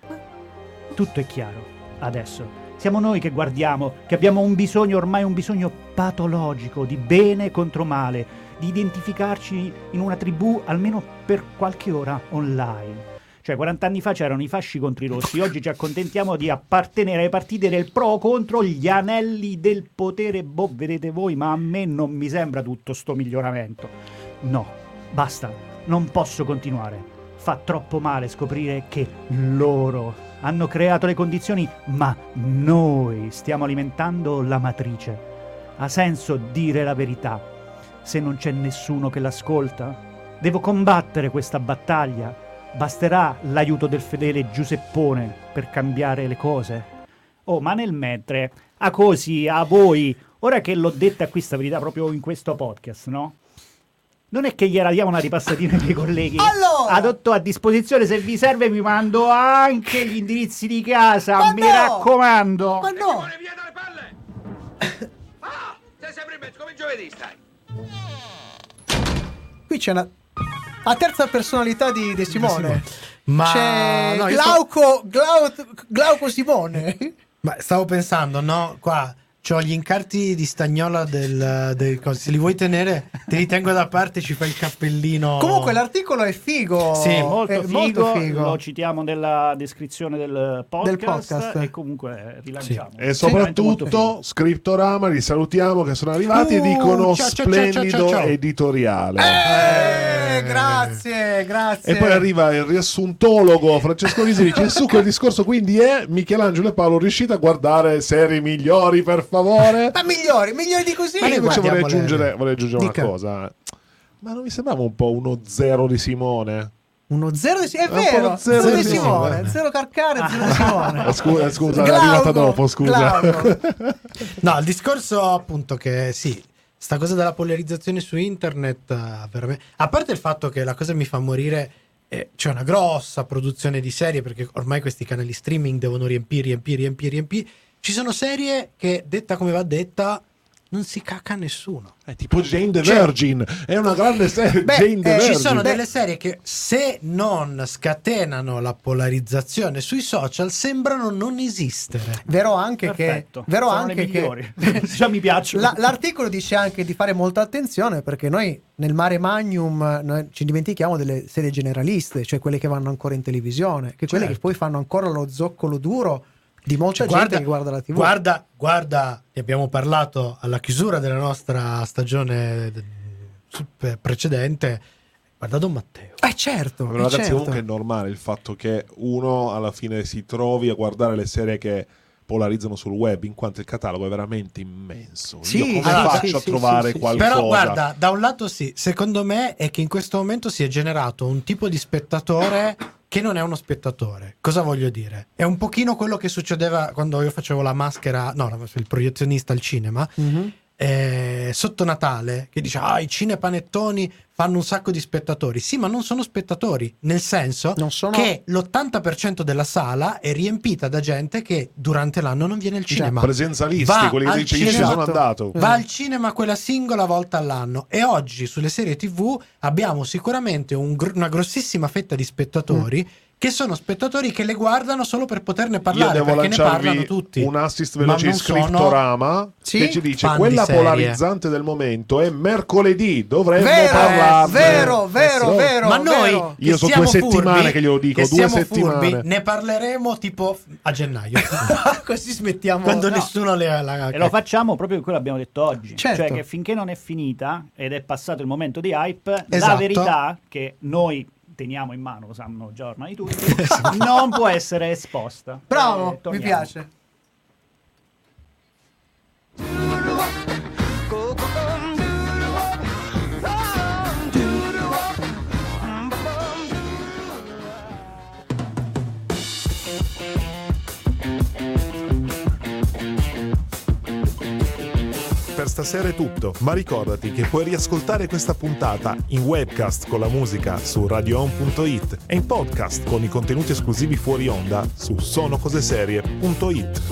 Tutto è chiaro, adesso. Siamo noi che guardiamo, che abbiamo un bisogno, ormai un bisogno patologico di bene contro male, di identificarci in una tribù almeno per qualche ora online. Cioè, 40 anni fa c'erano i fasci contro i rossi, oggi ci accontentiamo di appartenere alle partite del pro contro gli anelli del potere. Boh, vedete voi, ma a me non mi sembra tutto sto miglioramento. No, basta, non posso continuare. Fa troppo male scoprire che loro hanno creato le condizioni, ma noi stiamo alimentando la matrice. Ha senso dire la verità se non c'è nessuno che l'ascolta? Devo combattere questa battaglia Basterà l'aiuto del fedele Giuseppone per cambiare le cose? Oh, ma nel mentre, a così, a voi, ora che l'ho detta qui sta verità proprio in questo podcast, no? Non è che gliela diamo una ripassatina ai miei colleghi. Allora! Adotto a disposizione, se vi serve vi mando anche gli indirizzi di casa, Ma mi no! raccomando. Ma no! Simone, via dalle palle! Ah, sei sempre in mezzo, come giovedì stai? Qui c'è una. La terza personalità di De Simone. Ma c'è no, Glauco, Glau- Glauco Simone. Ma stavo pensando, no? Qua ho gli incarti di stagnola del, del coso. Se li vuoi tenere, te li tengo da parte e ci fai il cappellino. Comunque l'articolo è figo. Sì, Molto, È figo, molto figo. lo citiamo nella descrizione del podcast, podcast. e comunque rilanciamo. E Veramente molto soprattutto Scriptorama, li salutiamo che sono arrivati e Uh, dicono ciao, ciao, ciao, ciao, splendido ciao. editoriale. Eh, grazie, grazie. E poi arriva il riassuntologo Francesco Risi dice succo del discorso quindi è Michelangelo e Paolo riuscite a guardare serie migliori per favore? Ma migliori, migliori di così. Ma Io invece vorrei aggiungere, vorrei aggiungere una cosa. Ma non mi sembrava un po' uno zero di Simone? Uno zero di Simone. È po' vero, zero zero di Simone. Simone. Zero Carcare, zero di Simone. Eh, Scusa, scusa, è Glauco, arrivata dopo, scusa. Glauco. No, il discorso appunto che sì, sta cosa della polarizzazione su internet, eh, veramente... a parte il fatto che la cosa mi fa morire, eh, c'è una grossa produzione di serie perché ormai questi canali streaming devono riempire, riempire, riempire, riempire. Ci sono serie che, detta come va detta, non si caca nessuno. È tipo Jane the Cioè- Virgin, è una grande serie. Beh, Jane the eh, Virgin. Ci sono Beh- delle serie che se non scatenano la polarizzazione sui social sembrano non esistere. Vero anche Perfetto. che. Vero Sono anche che. Già mi piacciono. La- l'articolo dice anche di fare molta attenzione perché noi nel mare magnum noi ci dimentichiamo delle serie generaliste, cioè quelle che vanno ancora in televisione, che quelle Certo. che poi fanno ancora lo zoccolo duro di molta gente che guarda la TV. Guarda, guarda, ne abbiamo parlato alla chiusura della nostra stagione precedente. Guarda Don Matteo. Eh certo, Però, ragazzi, certo. comunque è normale il fatto che uno alla fine si trovi a guardare le serie che polarizzano sul web, in quanto il catalogo è veramente immenso. Sì, Io come allora, faccio sì, a sì, trovare sì, sì. qualcosa? Però guarda, da un lato sì, secondo me è che in questo momento si è generato un tipo di spettatore che non è uno spettatore. Cosa voglio dire? È un pochino quello che succedeva quando io facevo la maschera, no, il proiezionista al cinema, Mhm. eh, sotto Natale, che dice, ah, i cinepanettoni fanno un sacco di spettatori. Sì, ma non sono spettatori, nel senso Non sono- che l'80% della sala è riempita da gente che durante l'anno non viene al cinema. Presenzialisti, Va quelli che dice io ci cinema. sono andato. Va al cinema quella singola volta all'anno e oggi sulle serie TV abbiamo sicuramente un gr- una grossissima fetta di spettatori che sono spettatori che le guardano solo per poterne Io parlare, devo perché ne parlano tutti. un assist veloce in non sono scrittorama Sì? che ci dice fan quella di serie." polarizzante del momento è mercoledì, dovremmo Vero, parlarne. vero, vero, Eh, vero. Ma noi, vero. Io so siamo due settimane furbi, che glielo dico, che due settimane. furbi, ne parleremo tipo a gennaio, Così smettiamo. quando no. nessuno le la E lo facciamo proprio quello che abbiamo detto oggi. Certo. Cioè che finché non è finita ed è passato il momento di hype, la Esatto. verità che noi teniamo in mano, lo sanno già ormai tutti, non può essere esposta. Bravo, Eh, mi piace. Stasera è tutto, ma ricordati che puoi riascoltare questa puntata in webcast con la musica su radioon.it e in podcast con i contenuti esclusivi fuori onda su sonocoseserie.it.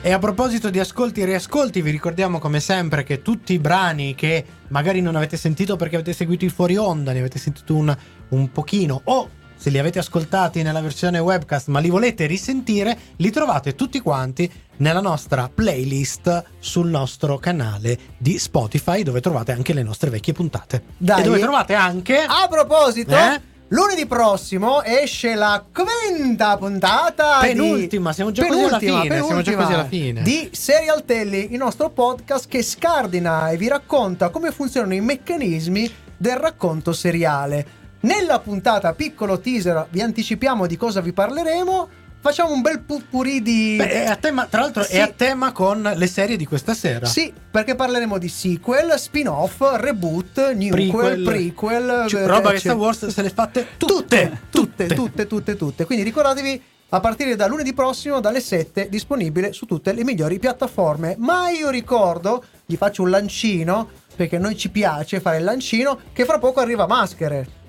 E a proposito di ascolti e riascolti, vi ricordiamo come sempre che tutti i brani che magari non avete sentito perché avete seguito il fuori onda, ne avete sentito un, un pochino, o se li avete ascoltati nella versione webcast ma li volete risentire, li trovate tutti quanti nella nostra playlist sul nostro canale di Spotify, dove trovate anche le nostre vecchie puntate. Dai. E dove trovate anche... A proposito, Eh? lunedì prossimo esce la quinta puntata. di- Penultima, siamo già quasi alla penultima, fine, siamo già penultima quasi alla fine. Di Serial Telly, il nostro podcast che scardina e vi racconta come funzionano i meccanismi del racconto seriale. Nella puntata, piccolo teaser, vi anticipiamo di cosa vi parleremo. Facciamo un bel pupurri di. Beh, è a tema, tra l'altro Sì. è a tema con le serie di questa sera. Sì, perché parleremo di sequel, spin-off, reboot, newquel, prequel, eh, roba che Star Wars se le fatte tutte, tutte, tutte, tutte, tutte. Quindi ricordatevi a partire da lunedì prossimo dalle 7 disponibile su tutte le migliori piattaforme. Ma io ricordo, gli faccio un lancino perché a noi ci piace fare il lancino che fra poco arriva Maschere.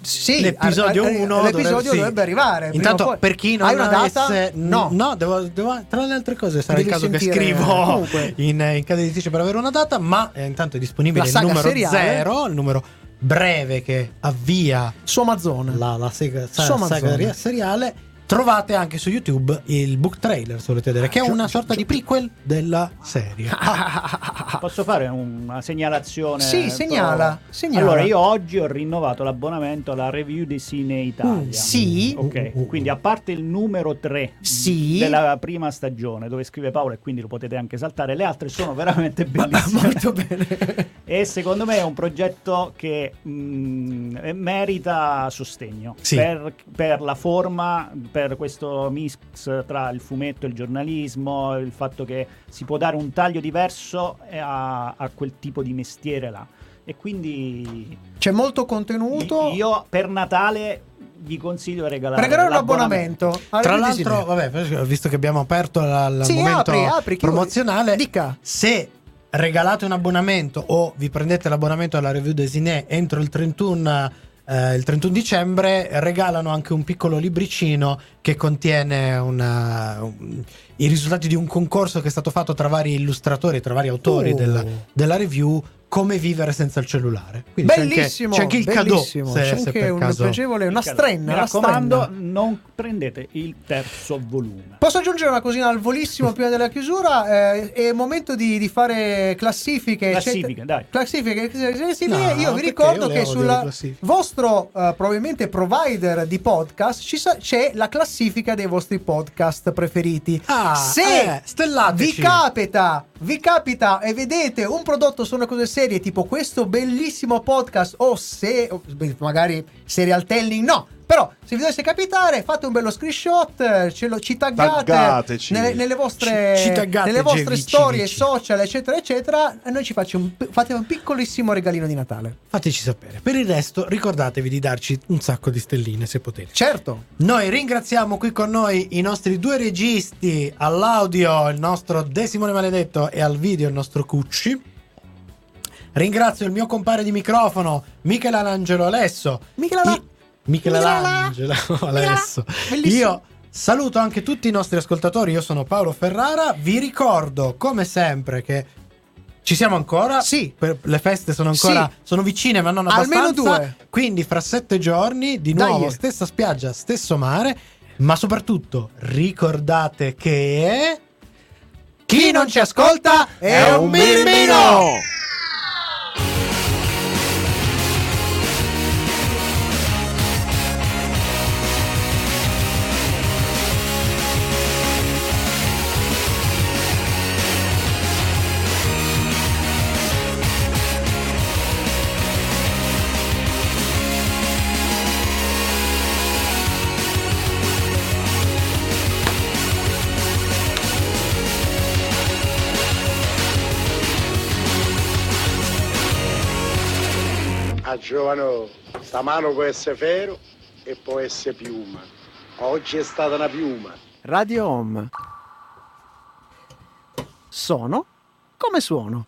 Sì, L'episodio ar- ar- 1 l'episodio dovrebbe, arrivare. Intanto, poi. per chi non Hai una data? avesse- No. no devo, devo- tra le altre cose, sarà Devi il caso che sentire- scrivo comunque. in, in casa editrice per avere una data. Ma eh, intanto è disponibile il numero seriale. 0, il numero breve che avvia Su Amazon. la, la sega- sa- saga ria- seriale. Trovate anche su YouTube il book trailer, se volete vedere, che è una sorta di prequel della serie. Posso fare una segnalazione? Sì, segnala, segnala. Allora, io oggi ho rinnovato l'abbonamento alla review di Cine Italia. Uh, sì. Ok, Uh, uh, uh. quindi a parte il numero 3 Sì. della prima stagione dove scrive Paolo e quindi lo potete anche saltare, le altre sono veramente bellissime. Molto bene. E secondo me è un progetto che mh, eh, merita sostegno Sì. per, per la forma, per questo mix tra il fumetto e il giornalismo, il fatto che si può dare un taglio diverso a, a quel tipo di mestiere là. E quindi C'è molto contenuto. io per Natale vi consiglio di regalare, Regalare un l'abbonamento. abbonamento. Tra l'altro, vabbè, visto che abbiamo aperto la- il Sì, momento apri, apri, promozionale, Dica. se regalate un abbonamento o vi prendete l'abbonamento alla review Desiné entro il 31, eh, il 31 dicembre, regalano anche un piccolo libricino che contiene una- un- i risultati di un concorso che è stato fatto tra vari illustratori, tra vari autori Oh. della, della review. Come vivere senza il cellulare. Quindi c'è anche- Bellissimo. C'è anche, il cadeau. bellissimo. Se, C'è anche un caso- piacevole, una Mi strenna. una raccomando, strenna. non prendete il terzo volume. Posso aggiungere una cosina al volissimo prima della chiusura? Eh, è momento di, di fare classifiche. Classifiche, dai. Classifiche, classifiche. No, Io vi ricordo io che sul vostro eh, probabilmente provider di podcast ci sa- c'è la classifica dei vostri podcast preferiti. Ah, Se eh, vi capita, vi capita e vedete un prodotto sono cose serie tipo questo bellissimo podcast o se magari serial telling, no. Però se vi dovesse capitare fate un bello screenshot, eh, ce lo, ci taggate nelle, nelle vostre, Ci- ci taggate, nelle vostre Gevici, storie Vici. social eccetera eccetera e noi ci facciamo un, fate un piccolissimo regalino di Natale. Fateci sapere. Per il resto, ricordatevi di darci un sacco di stelline se potete. Certo. Noi ringraziamo qui con noi i nostri due registi, all'audio il nostro De Simone Maledetto e al video il nostro Cucci. Ringrazio il mio compare di microfono, Michelangelo Alesso. Michelala- Michelangelo Alesso. Bellissimo. Io saluto anche tutti i nostri ascoltatori, io sono Paolo Ferrara. Vi ricordo, come sempre, che Ci siamo ancora? Sì. Per- le feste sono ancora. Sì. Sono vicine, ma non abbastanza. Almeno due. Quindi, fra sette giorni, di Dai. nuovo, stessa spiaggia, stesso mare. Ma soprattutto, ricordate che. Chi non ci ascolta è un birimbino! A giovano, sta mano può essere ferro e può essere piuma. Oggi è stata una piuma. Radio Home. Sono come suono.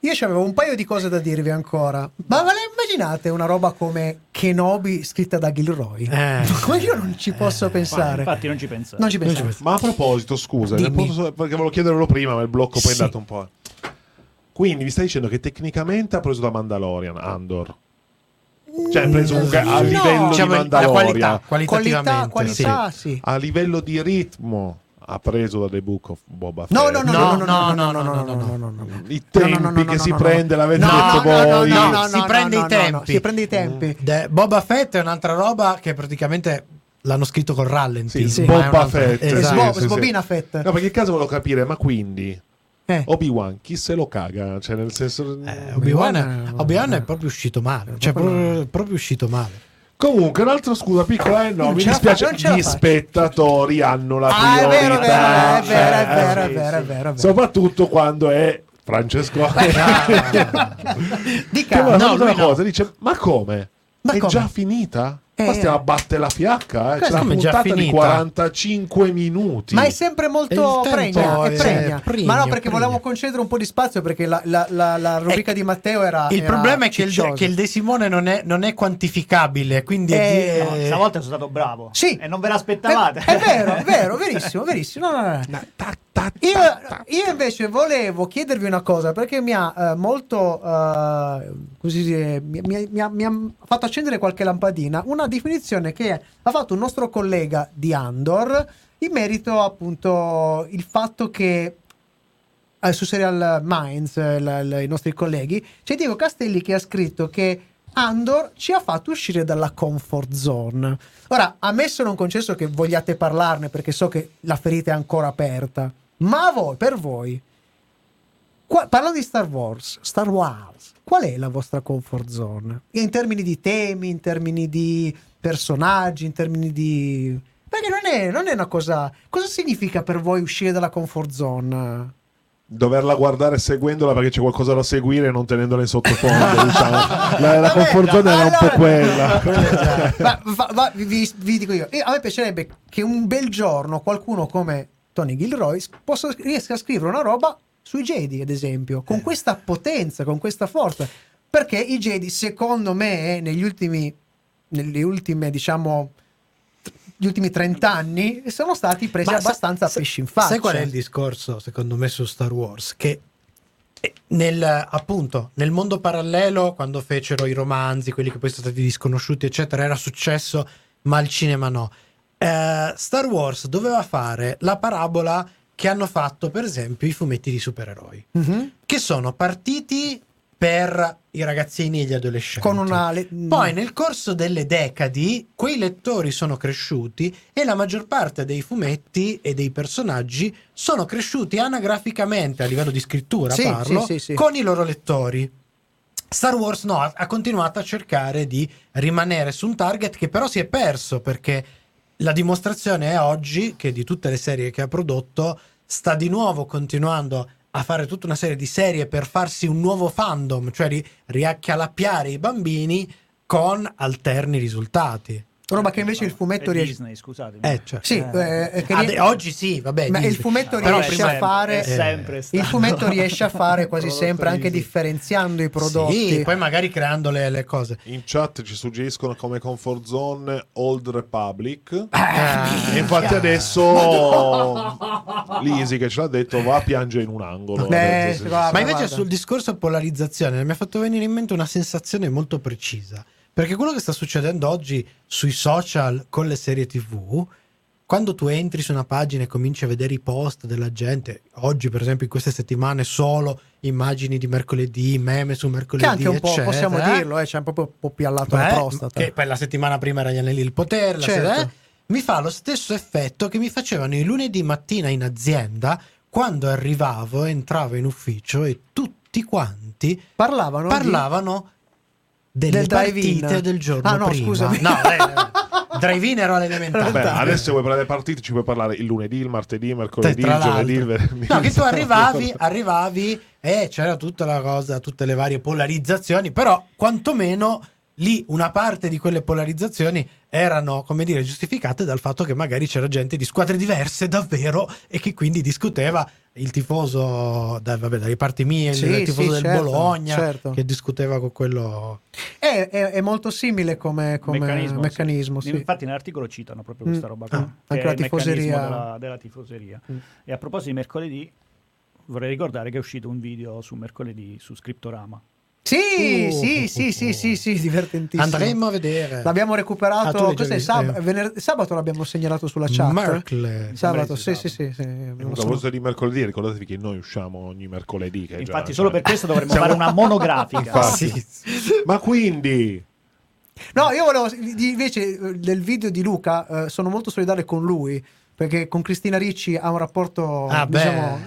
Io avevo un paio di cose da dirvi ancora. Ma ve la immaginate una roba come Kenobi scritta da Gilroy? Eh. Ma io non ci posso pensare. Infatti non ci pensa. Non ci pensavo. Ma a proposito, scusa, posso- perché volevo chiederlo prima, ma il blocco poi è Sì. andato un po'. Quindi mi stai dicendo che tecnicamente ha preso da Mandalorian Andor. Cioè, ha preso comunque a No. livello Diciamo, di Mandalorian. qualità, Qualità, qualità, sì. sì. A livello di ritmo ha preso da The Book of Boba Fett. No, no, no, no, no, No, no, no, no, no, no, no, no, no, no, no. I tempi No, no, no, che no, si no, prende, no. l'avete No, detto no, no, voi. no, No, no, si no, prende no, i no, no, tempi. Si prende i tempi. Boba Fett è un'altra roba che praticamente l'hanno scritto con rallenti. Sì, Boba Fett. E Esatto. Sbobina Fett. No, perché in caso volevo capire, ma quindi Eh. Obi-Wan chi se lo caga? Cioè, nel senso. Eh, Obi-Wan, è, Obi-Wan è- proprio uscito male. Cioè, proprio, proprio uscito male. Comunque, un'altra scusa piccola, eh, no, mi dispiace. fa- Gli faccio. spettatori hanno la Ah, è priorità. vero, è vero, è vero, è vero, è vero, è vero, è sì. vero, è vero. Soprattutto quando è Francesco. Dica. Che vuole No, fare lui una no. cosa, dice: Ma come? Ma è come? già finita? Eh. Qua stiamo a battere la fiacca, eh. C'è una è puntata di finita? 45 minuti. Ma è sempre molto pregna, è è pregna. pregno, Ma no, perché pregno. volevamo concedere un po' di spazio perché la, la- la- la rubrica Eh, di Matteo era. Il era problema è che il, che il De Simone non è, non è quantificabile. Quindi Eh, No, stavolta sono stato bravo. Sì. E non ve l'aspettavate. È, è vero, è vero, verissimo, verissimo. No, no, no. Na- ta- ta- Io, ta- ta. io invece volevo chiedervi una cosa perché mi ha eh, molto eh, così dice, mi, mi- mi ha, mi ha fatto accendere qualche lampadina una definizione che ha fatto un nostro collega di Andor in merito appunto il fatto che eh, su Serial Minds eh, la- la- i nostri colleghi c'è Diego Castelli che ha scritto che Andor ci ha fatto uscire dalla comfort zone ora ammesso non concesso che vogliate parlarne perché so che la ferita è ancora aperta ma a voi, per voi, qua- parlando di Star Wars, Star Wars, qual è la vostra comfort zone? In termini di temi, in termini di personaggi, in termini di... Perché non è, non è una cosa... Cosa significa per voi uscire dalla comfort zone? Doverla guardare seguendola perché c'è qualcosa da seguire e non tenendola in sottofondo. diciamo. La, la comfort zone era un po' quella. Ma, va- va- vi, vi dico io, a me piacerebbe che un bel giorno qualcuno come Tony Gilroy possa, riesca a scrivere una roba sui Jedi, ad esempio, con questa potenza, con questa forza. Perché i Jedi, secondo me, eh, negli ultimi, nelle ultime, diciamo, gli ultimi 30 anni sono stati presi Ma sa- abbastanza a sa- pesci in faccia. Sai qual è il discorso, secondo me, su Star Wars? Che eh, nel, appunto, nel mondo parallelo, quando fecero i romanzi, quelli che poi sono stati disconosciuti, eccetera, era successo, ma al cinema no. Eh, Star Wars doveva fare la parabola che hanno fatto, per esempio, i fumetti di supereroi, Mhm. che sono partiti per i ragazzini e gli adolescenti. Le- Poi nel corso delle decadi quei lettori sono cresciuti e la maggior parte dei fumetti e dei personaggi sono cresciuti anagraficamente a livello di scrittura, Sì, parlo, sì, sì, sì. con i loro lettori. Star Wars no, ha ha continuato a cercare di rimanere su un target che però si è perso perché la dimostrazione è oggi che di tutte le serie che ha prodotto sta di nuovo continuando a fare tutta una serie di serie per farsi un nuovo fandom, cioè ri- riaccalappiare i bambini con alterni risultati. Roba che invece il fumetto riesce. Disney, scusatemi. Eh, cioè. Sì, eh, che Ah, rie- oggi sì, vabbè. Ma il fumetto Però riesce a fare sempre il stato fumetto riesce a fare quasi sempre anche Disney. differenziando i prodotti. Sì, poi magari creando le, le cose. In chat ci suggeriscono come comfort zone Old Republic. Eh, e infatti adesso Lisi che ce l'ha detto va a piangere in un angolo. Beh, detto, sì, sì, guarda, sì. Ma invece guarda. sul discorso polarizzazione mi ha fatto venire in mente una sensazione molto precisa. Perché quello che sta succedendo oggi sui social con le serie TV, quando tu entri su una pagina e cominci a vedere i post della gente, oggi per esempio in queste settimane solo immagini di mercoledì, meme su mercoledì, Che anche un po' eccetera, possiamo dirlo, eh, c'è un po', un po' piallato la prostata. Che poi la settimana prima era gli anelli del potere, Certo. eh, mi fa lo stesso effetto che mi facevano i lunedì mattina in azienda quando arrivavo, entravo in ufficio e tutti quanti Parlavano, di- parlavano delle Del partite del giorno Ah, no, prima. scusami. No, eh, drive-in ero all'elementare. Vabbè, adesso se vuoi parlare delle partite ci puoi parlare il lunedì, il martedì, il mercoledì, il giovedì, il venerdì. No, che tu arrivavi, arrivavi e c'era tutta la cosa, tutte le varie polarizzazioni, però quantomeno lì una parte di quelle polarizzazioni erano, come dire, giustificate dal fatto che magari c'era gente di squadre diverse davvero e che quindi discuteva il tifoso, da, vabbè, dalle parti mie, Sì, il tifoso sì, del certo, Bologna, certo. che discuteva con quello... È, è- è molto simile come, come meccanismo, meccanismo, sì. sì. Infatti nell'articolo citano proprio Mm. questa roba qua, Ah, che anche è la il meccanismo tifoseria. della, della tifoseria. Mm. E a proposito di mercoledì, vorrei ricordare che è uscito un video su mercoledì su Scriptorama. Sì, Oh, sì, sì, oh, sì, sì, sì, divertentissimo. Andremo a vedere. L'abbiamo Ah, recuperato. già Cos'è? visto, Sab- eh. vener- sabato l'abbiamo segnalato sulla chat. Mercle. Sabato, sì, di sì, sì. sì, a proposito di mercoledì, ricordatevi che noi usciamo ogni mercoledì. Che è già- Infatti, solo cioè- per questo dovremmo fare una monografica. Infatti. Ma quindi, No, io volevo invece eh, del video di Luca eh, sono molto solidale con lui perché con Cristina Ricci ha un rapporto Ah, beh. diciamo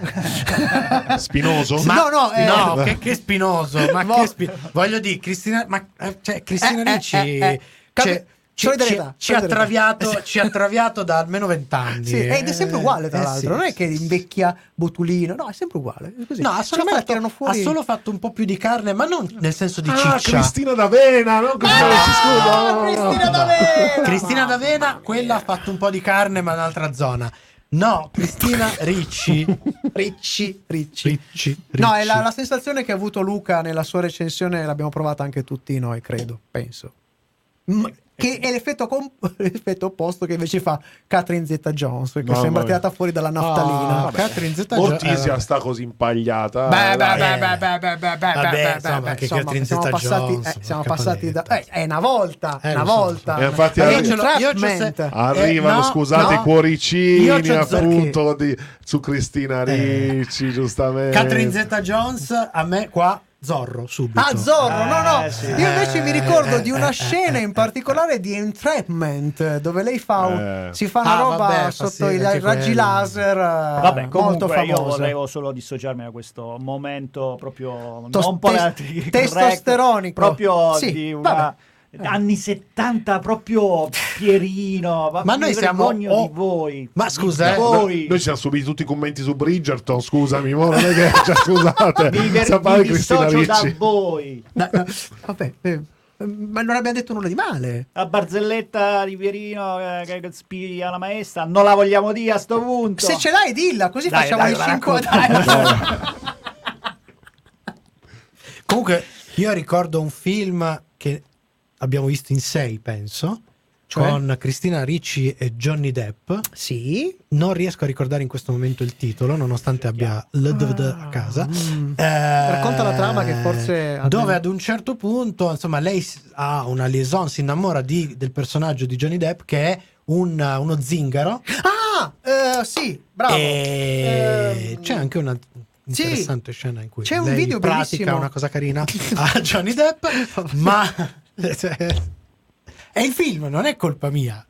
spinoso? Ma- no, no, eh, no, che, che spinoso, ma che spi- voglio dire, Cristina, ma, eh, cioè, Cristina Eh, eh, Ricci eh, eh. cioè, ci, ci- ci ha solidarietà. traviato, ci ha traviato da almeno vent'anni. Sì, ed è sempre uguale tra Eh, l'altro, sì, non è che invecchia botulino, no, è sempre uguale. è così. No, ha solo, la fatto, fuori. ha solo fatto un po' più di carne, ma non nel senso di Ah, ciccia. Cristina d'Avena, non Cristina no, no. Cristina D'Avena! Cristina D'Avena, quella ha fatto un po' di carne, ma in un'altra zona. No, Cristina Ricci. Ricci, Ricci. Ricci. No, è la, la sensazione che ha avuto Luca nella sua recensione, l'abbiamo provata anche tutti noi, credo, penso. Mm, Che è l'effetto, com- l'effetto opposto che invece fa Catherine Zeta Jones, che Mamma sembra mia. tirata fuori dalla naftalina. Ah, Catherine Zeta Ortisia eh, sta così impagliata. Beh, beh, beh, beh, beh, beh, beh, beh, Vabbè, beh, insomma, beh, anche insomma, Catherine siamo passati, eh, siamo porca passati da eh, è una volta, Eh, una so, volta. E infatti arri- Arrivano, Eh, no, scusate, i no. cuoricini appunto di- su Cristina Ricci, giustamente. Catherine Zeta Jones, a me qua Zorro subito. Ah, Zorro, no, no. Eh, sì. Io invece mi ricordo Eh, di una eh, scena eh, in eh, particolare di Entrapment, dove lei fa un- Eh. si fa una Ah, roba vabbè, sotto sì, i raggi quello. laser. eh, Vabbè, molto comunque io famosa. volevo solo dissociarmi da questo momento proprio Tos- non tes- testosteronico. proprio Sì, di una vabbè. Anni 70 proprio Pierino, ma, Ma noi siamo- oh, di voi. ma scusa, eh, voi. Noi ci siamo subiti tutti i commenti su Bridgerton, scusami, mo non è che cioè, scusate, mi, ver- mi dissocio da voi. No, no, vabbè, eh, ma non abbiamo detto nulla di male. La barzelletta di Pierino eh, che spiri alla maestra, non la vogliamo dire a sto punto. Se ce l'hai, dilla, così Dai, facciamo dai, il la 5 racconto. Comunque, io ricordo un film abbiamo visto in sei, penso, Cioè? con Cristina Ricci e Johnny Depp. Sì. Non riesco a ricordare in questo momento il titolo, nonostante abbia l'DVD a casa. Mm. Eh, Racconta la trama che forse ha- Dove ad un certo punto, insomma, lei ha una liaison, si innamora di- del personaggio di Johnny Depp che è un- uno zingaro. Ah, eh, sì, bravo. E Ehm, c'è anche una sì. interessante scena in cui C'è un video pratica bellissimo. una cosa carina a Johnny Depp, ma è il film, non è colpa mia.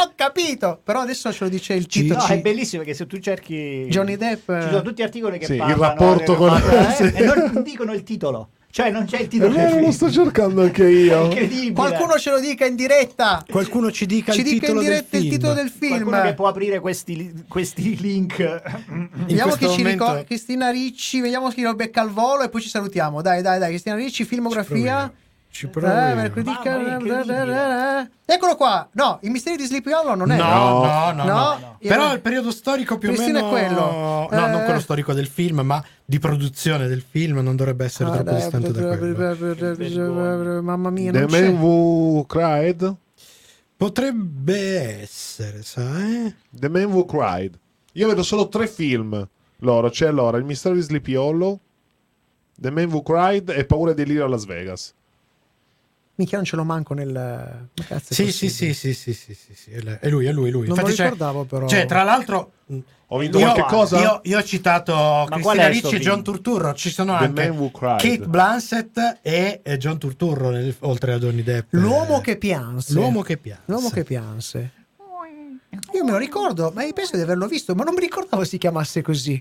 Ho capito, però adesso ce lo dice il Ci- titolo. No, è bellissimo perché se tu cerchi Johnny Depp, eh. ci sono tutti articoli che Sì, il parlano rapporto del- con- eh, sì. e non dicono il titolo. Cioè non c'è il titolo del vero, lo sto cercando anche io. incredibile. Qualcuno ce lo dica in diretta. Qualcuno ci dica Ci il dica in titolo del diretta il film. titolo del film. Qualcuno che può aprire questi, questi link. In Vediamo chi ci ricorda. Cristina Ricci, vediamo chi lo becca al volo e poi ci salutiamo. Dai, dai, dai. Cristina Ricci, filmografia. Ci Eh, incredibile. Eccolo qua. No, i misteri di Sleepy Hollow non è. No, No. no, no, no. No. Però il periodo storico più Cristina o è meno quello. No, non Eh. quello storico del film, ma di produzione del film non dovrebbe essere Ah, troppo dai, distante da quello. Mamma mia, The non. Man Who Cried? Potrebbe essere, sai? The Man Who Cried. Io vedo solo tre film. Loro, c'è allora Il mistero di Sleepy Hollow, The Man Who Cried e Paura e delirio a Las Vegas. Minchia, non ce lo manco nel. Ma Sì, sì, sì, sì, sì, sì, sì, sì, È lui, è lui, è lui. Non me lo Infatti c'è- ricordavo, però. Cioè, tra l'altro, Ho vinto io, qualche cosa? io, io ho citato è Cristina Ricci e? John Turturro. Ci sono The anche. Kate Blanchett e e John Turturro, nel- oltre a Johnny Depp. L'uomo che pianse. L'uomo che pianse. L'uomo che pianse. Io me lo ricordo, ma io penso di averlo visto, ma non mi ricordavo si chiamasse così.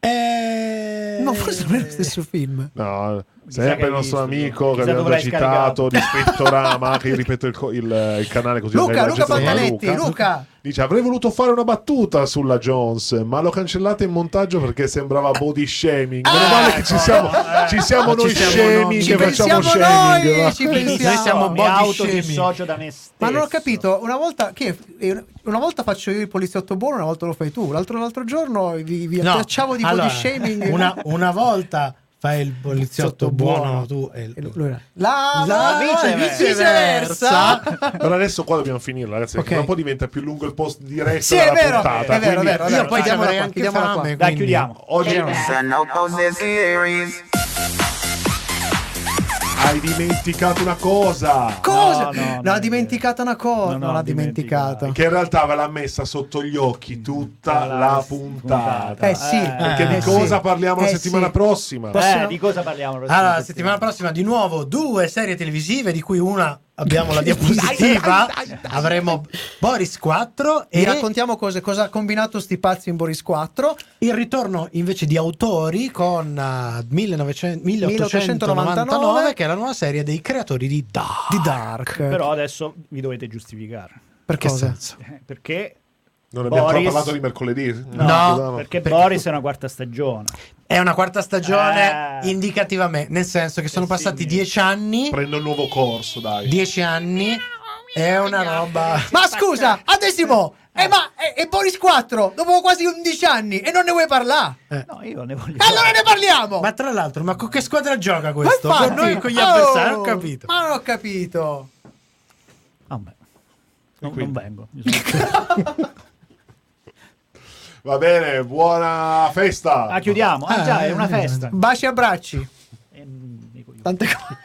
Eh... No, forse non è lo stesso film. No, sempre il nostro visto, amico che abbiamo già citato di Spettorama, che io ripeto il, il- il canale così Luca, Luca Pantanetti, chiama Luca. Dice avrei voluto fare una battuta sulla Jones, ma l'ho cancellata in montaggio perché sembrava body shaming. Meno Ah, male che ci siamo, ci siamo Ma ci noi siamo shaming noi. che Ci facciamo shaming. noi, ci Noi pensiamo. siamo mi body autodissocio da me stesso. Ma non ho capito, una volta, che, una volta faccio io il poliziotto buono, una volta lo fai tu. L'altro, l'altro giorno vi, vi No, attacciavo di allora, body shaming. Una, una volta fai il poliziotto buono, buono. tu e lui- lui La, La viceversa. Allora adesso qua dobbiamo finire, ragazzi. perché Ok. tra un po' diventa più lungo il post diretto Sì, è della vero, puntata. è vero, è quindi vero, è vero. Io poi qua, anche chiudiamola qua. fame. Dai, chiudiamo. Oggi hai dimenticato una cosa. Cosa? No, no, non no, ha è dimenticato una cosa. Non Non, ho ha dimenticato. Che in realtà ve l'ha messa sotto gli occhi tutta La la puntata. puntata. Eh sì, Perché Eh, di sì. cosa parliamo la Eh settimana sì. prossima? Eh, di cosa parliamo? la Allora, la prossima settimana prossima di nuovo due serie televisive di cui una abbiamo la diapositiva. Dai, dai, dai, dai. Avremo Boris 4 Vi e raccontiamo cose, cosa ha combinato sti pazzi in Boris 4. il ritorno invece di autori con eh, 1900 1899, 1899 che è la nuova serie dei creatori di Dark. Di Dark. Però adesso vi dovete giustificare. per Che cosa? senso? Eh, Perché? Non abbiamo ancora Boris- parlato di mercoledì? No, No, perché, perché- Boris è una quarta stagione. È una quarta stagione Eh. indicativamente, nel senso che sono Eh sì, passati mi- dieci anni. Prendo un nuovo corso, dai. Dieci anni è una roba. Ma scusa, Adesimo! Eh, ma è, è Boris 4 dopo quasi 11 anni e non ne vuoi parlare? No, io ne voglio. E allora ne parliamo! Ma tra l'altro, ma con che squadra gioca questo? Con noi con gli Oh, avversari? Ho capito. Ma non ho capito. Vabbè. Non, quindi? non vengo. Va bene, buona festa. Ah, chiudiamo. Ah, già, è una Eh, festa. Baci e abbracci. Io. Tante cose.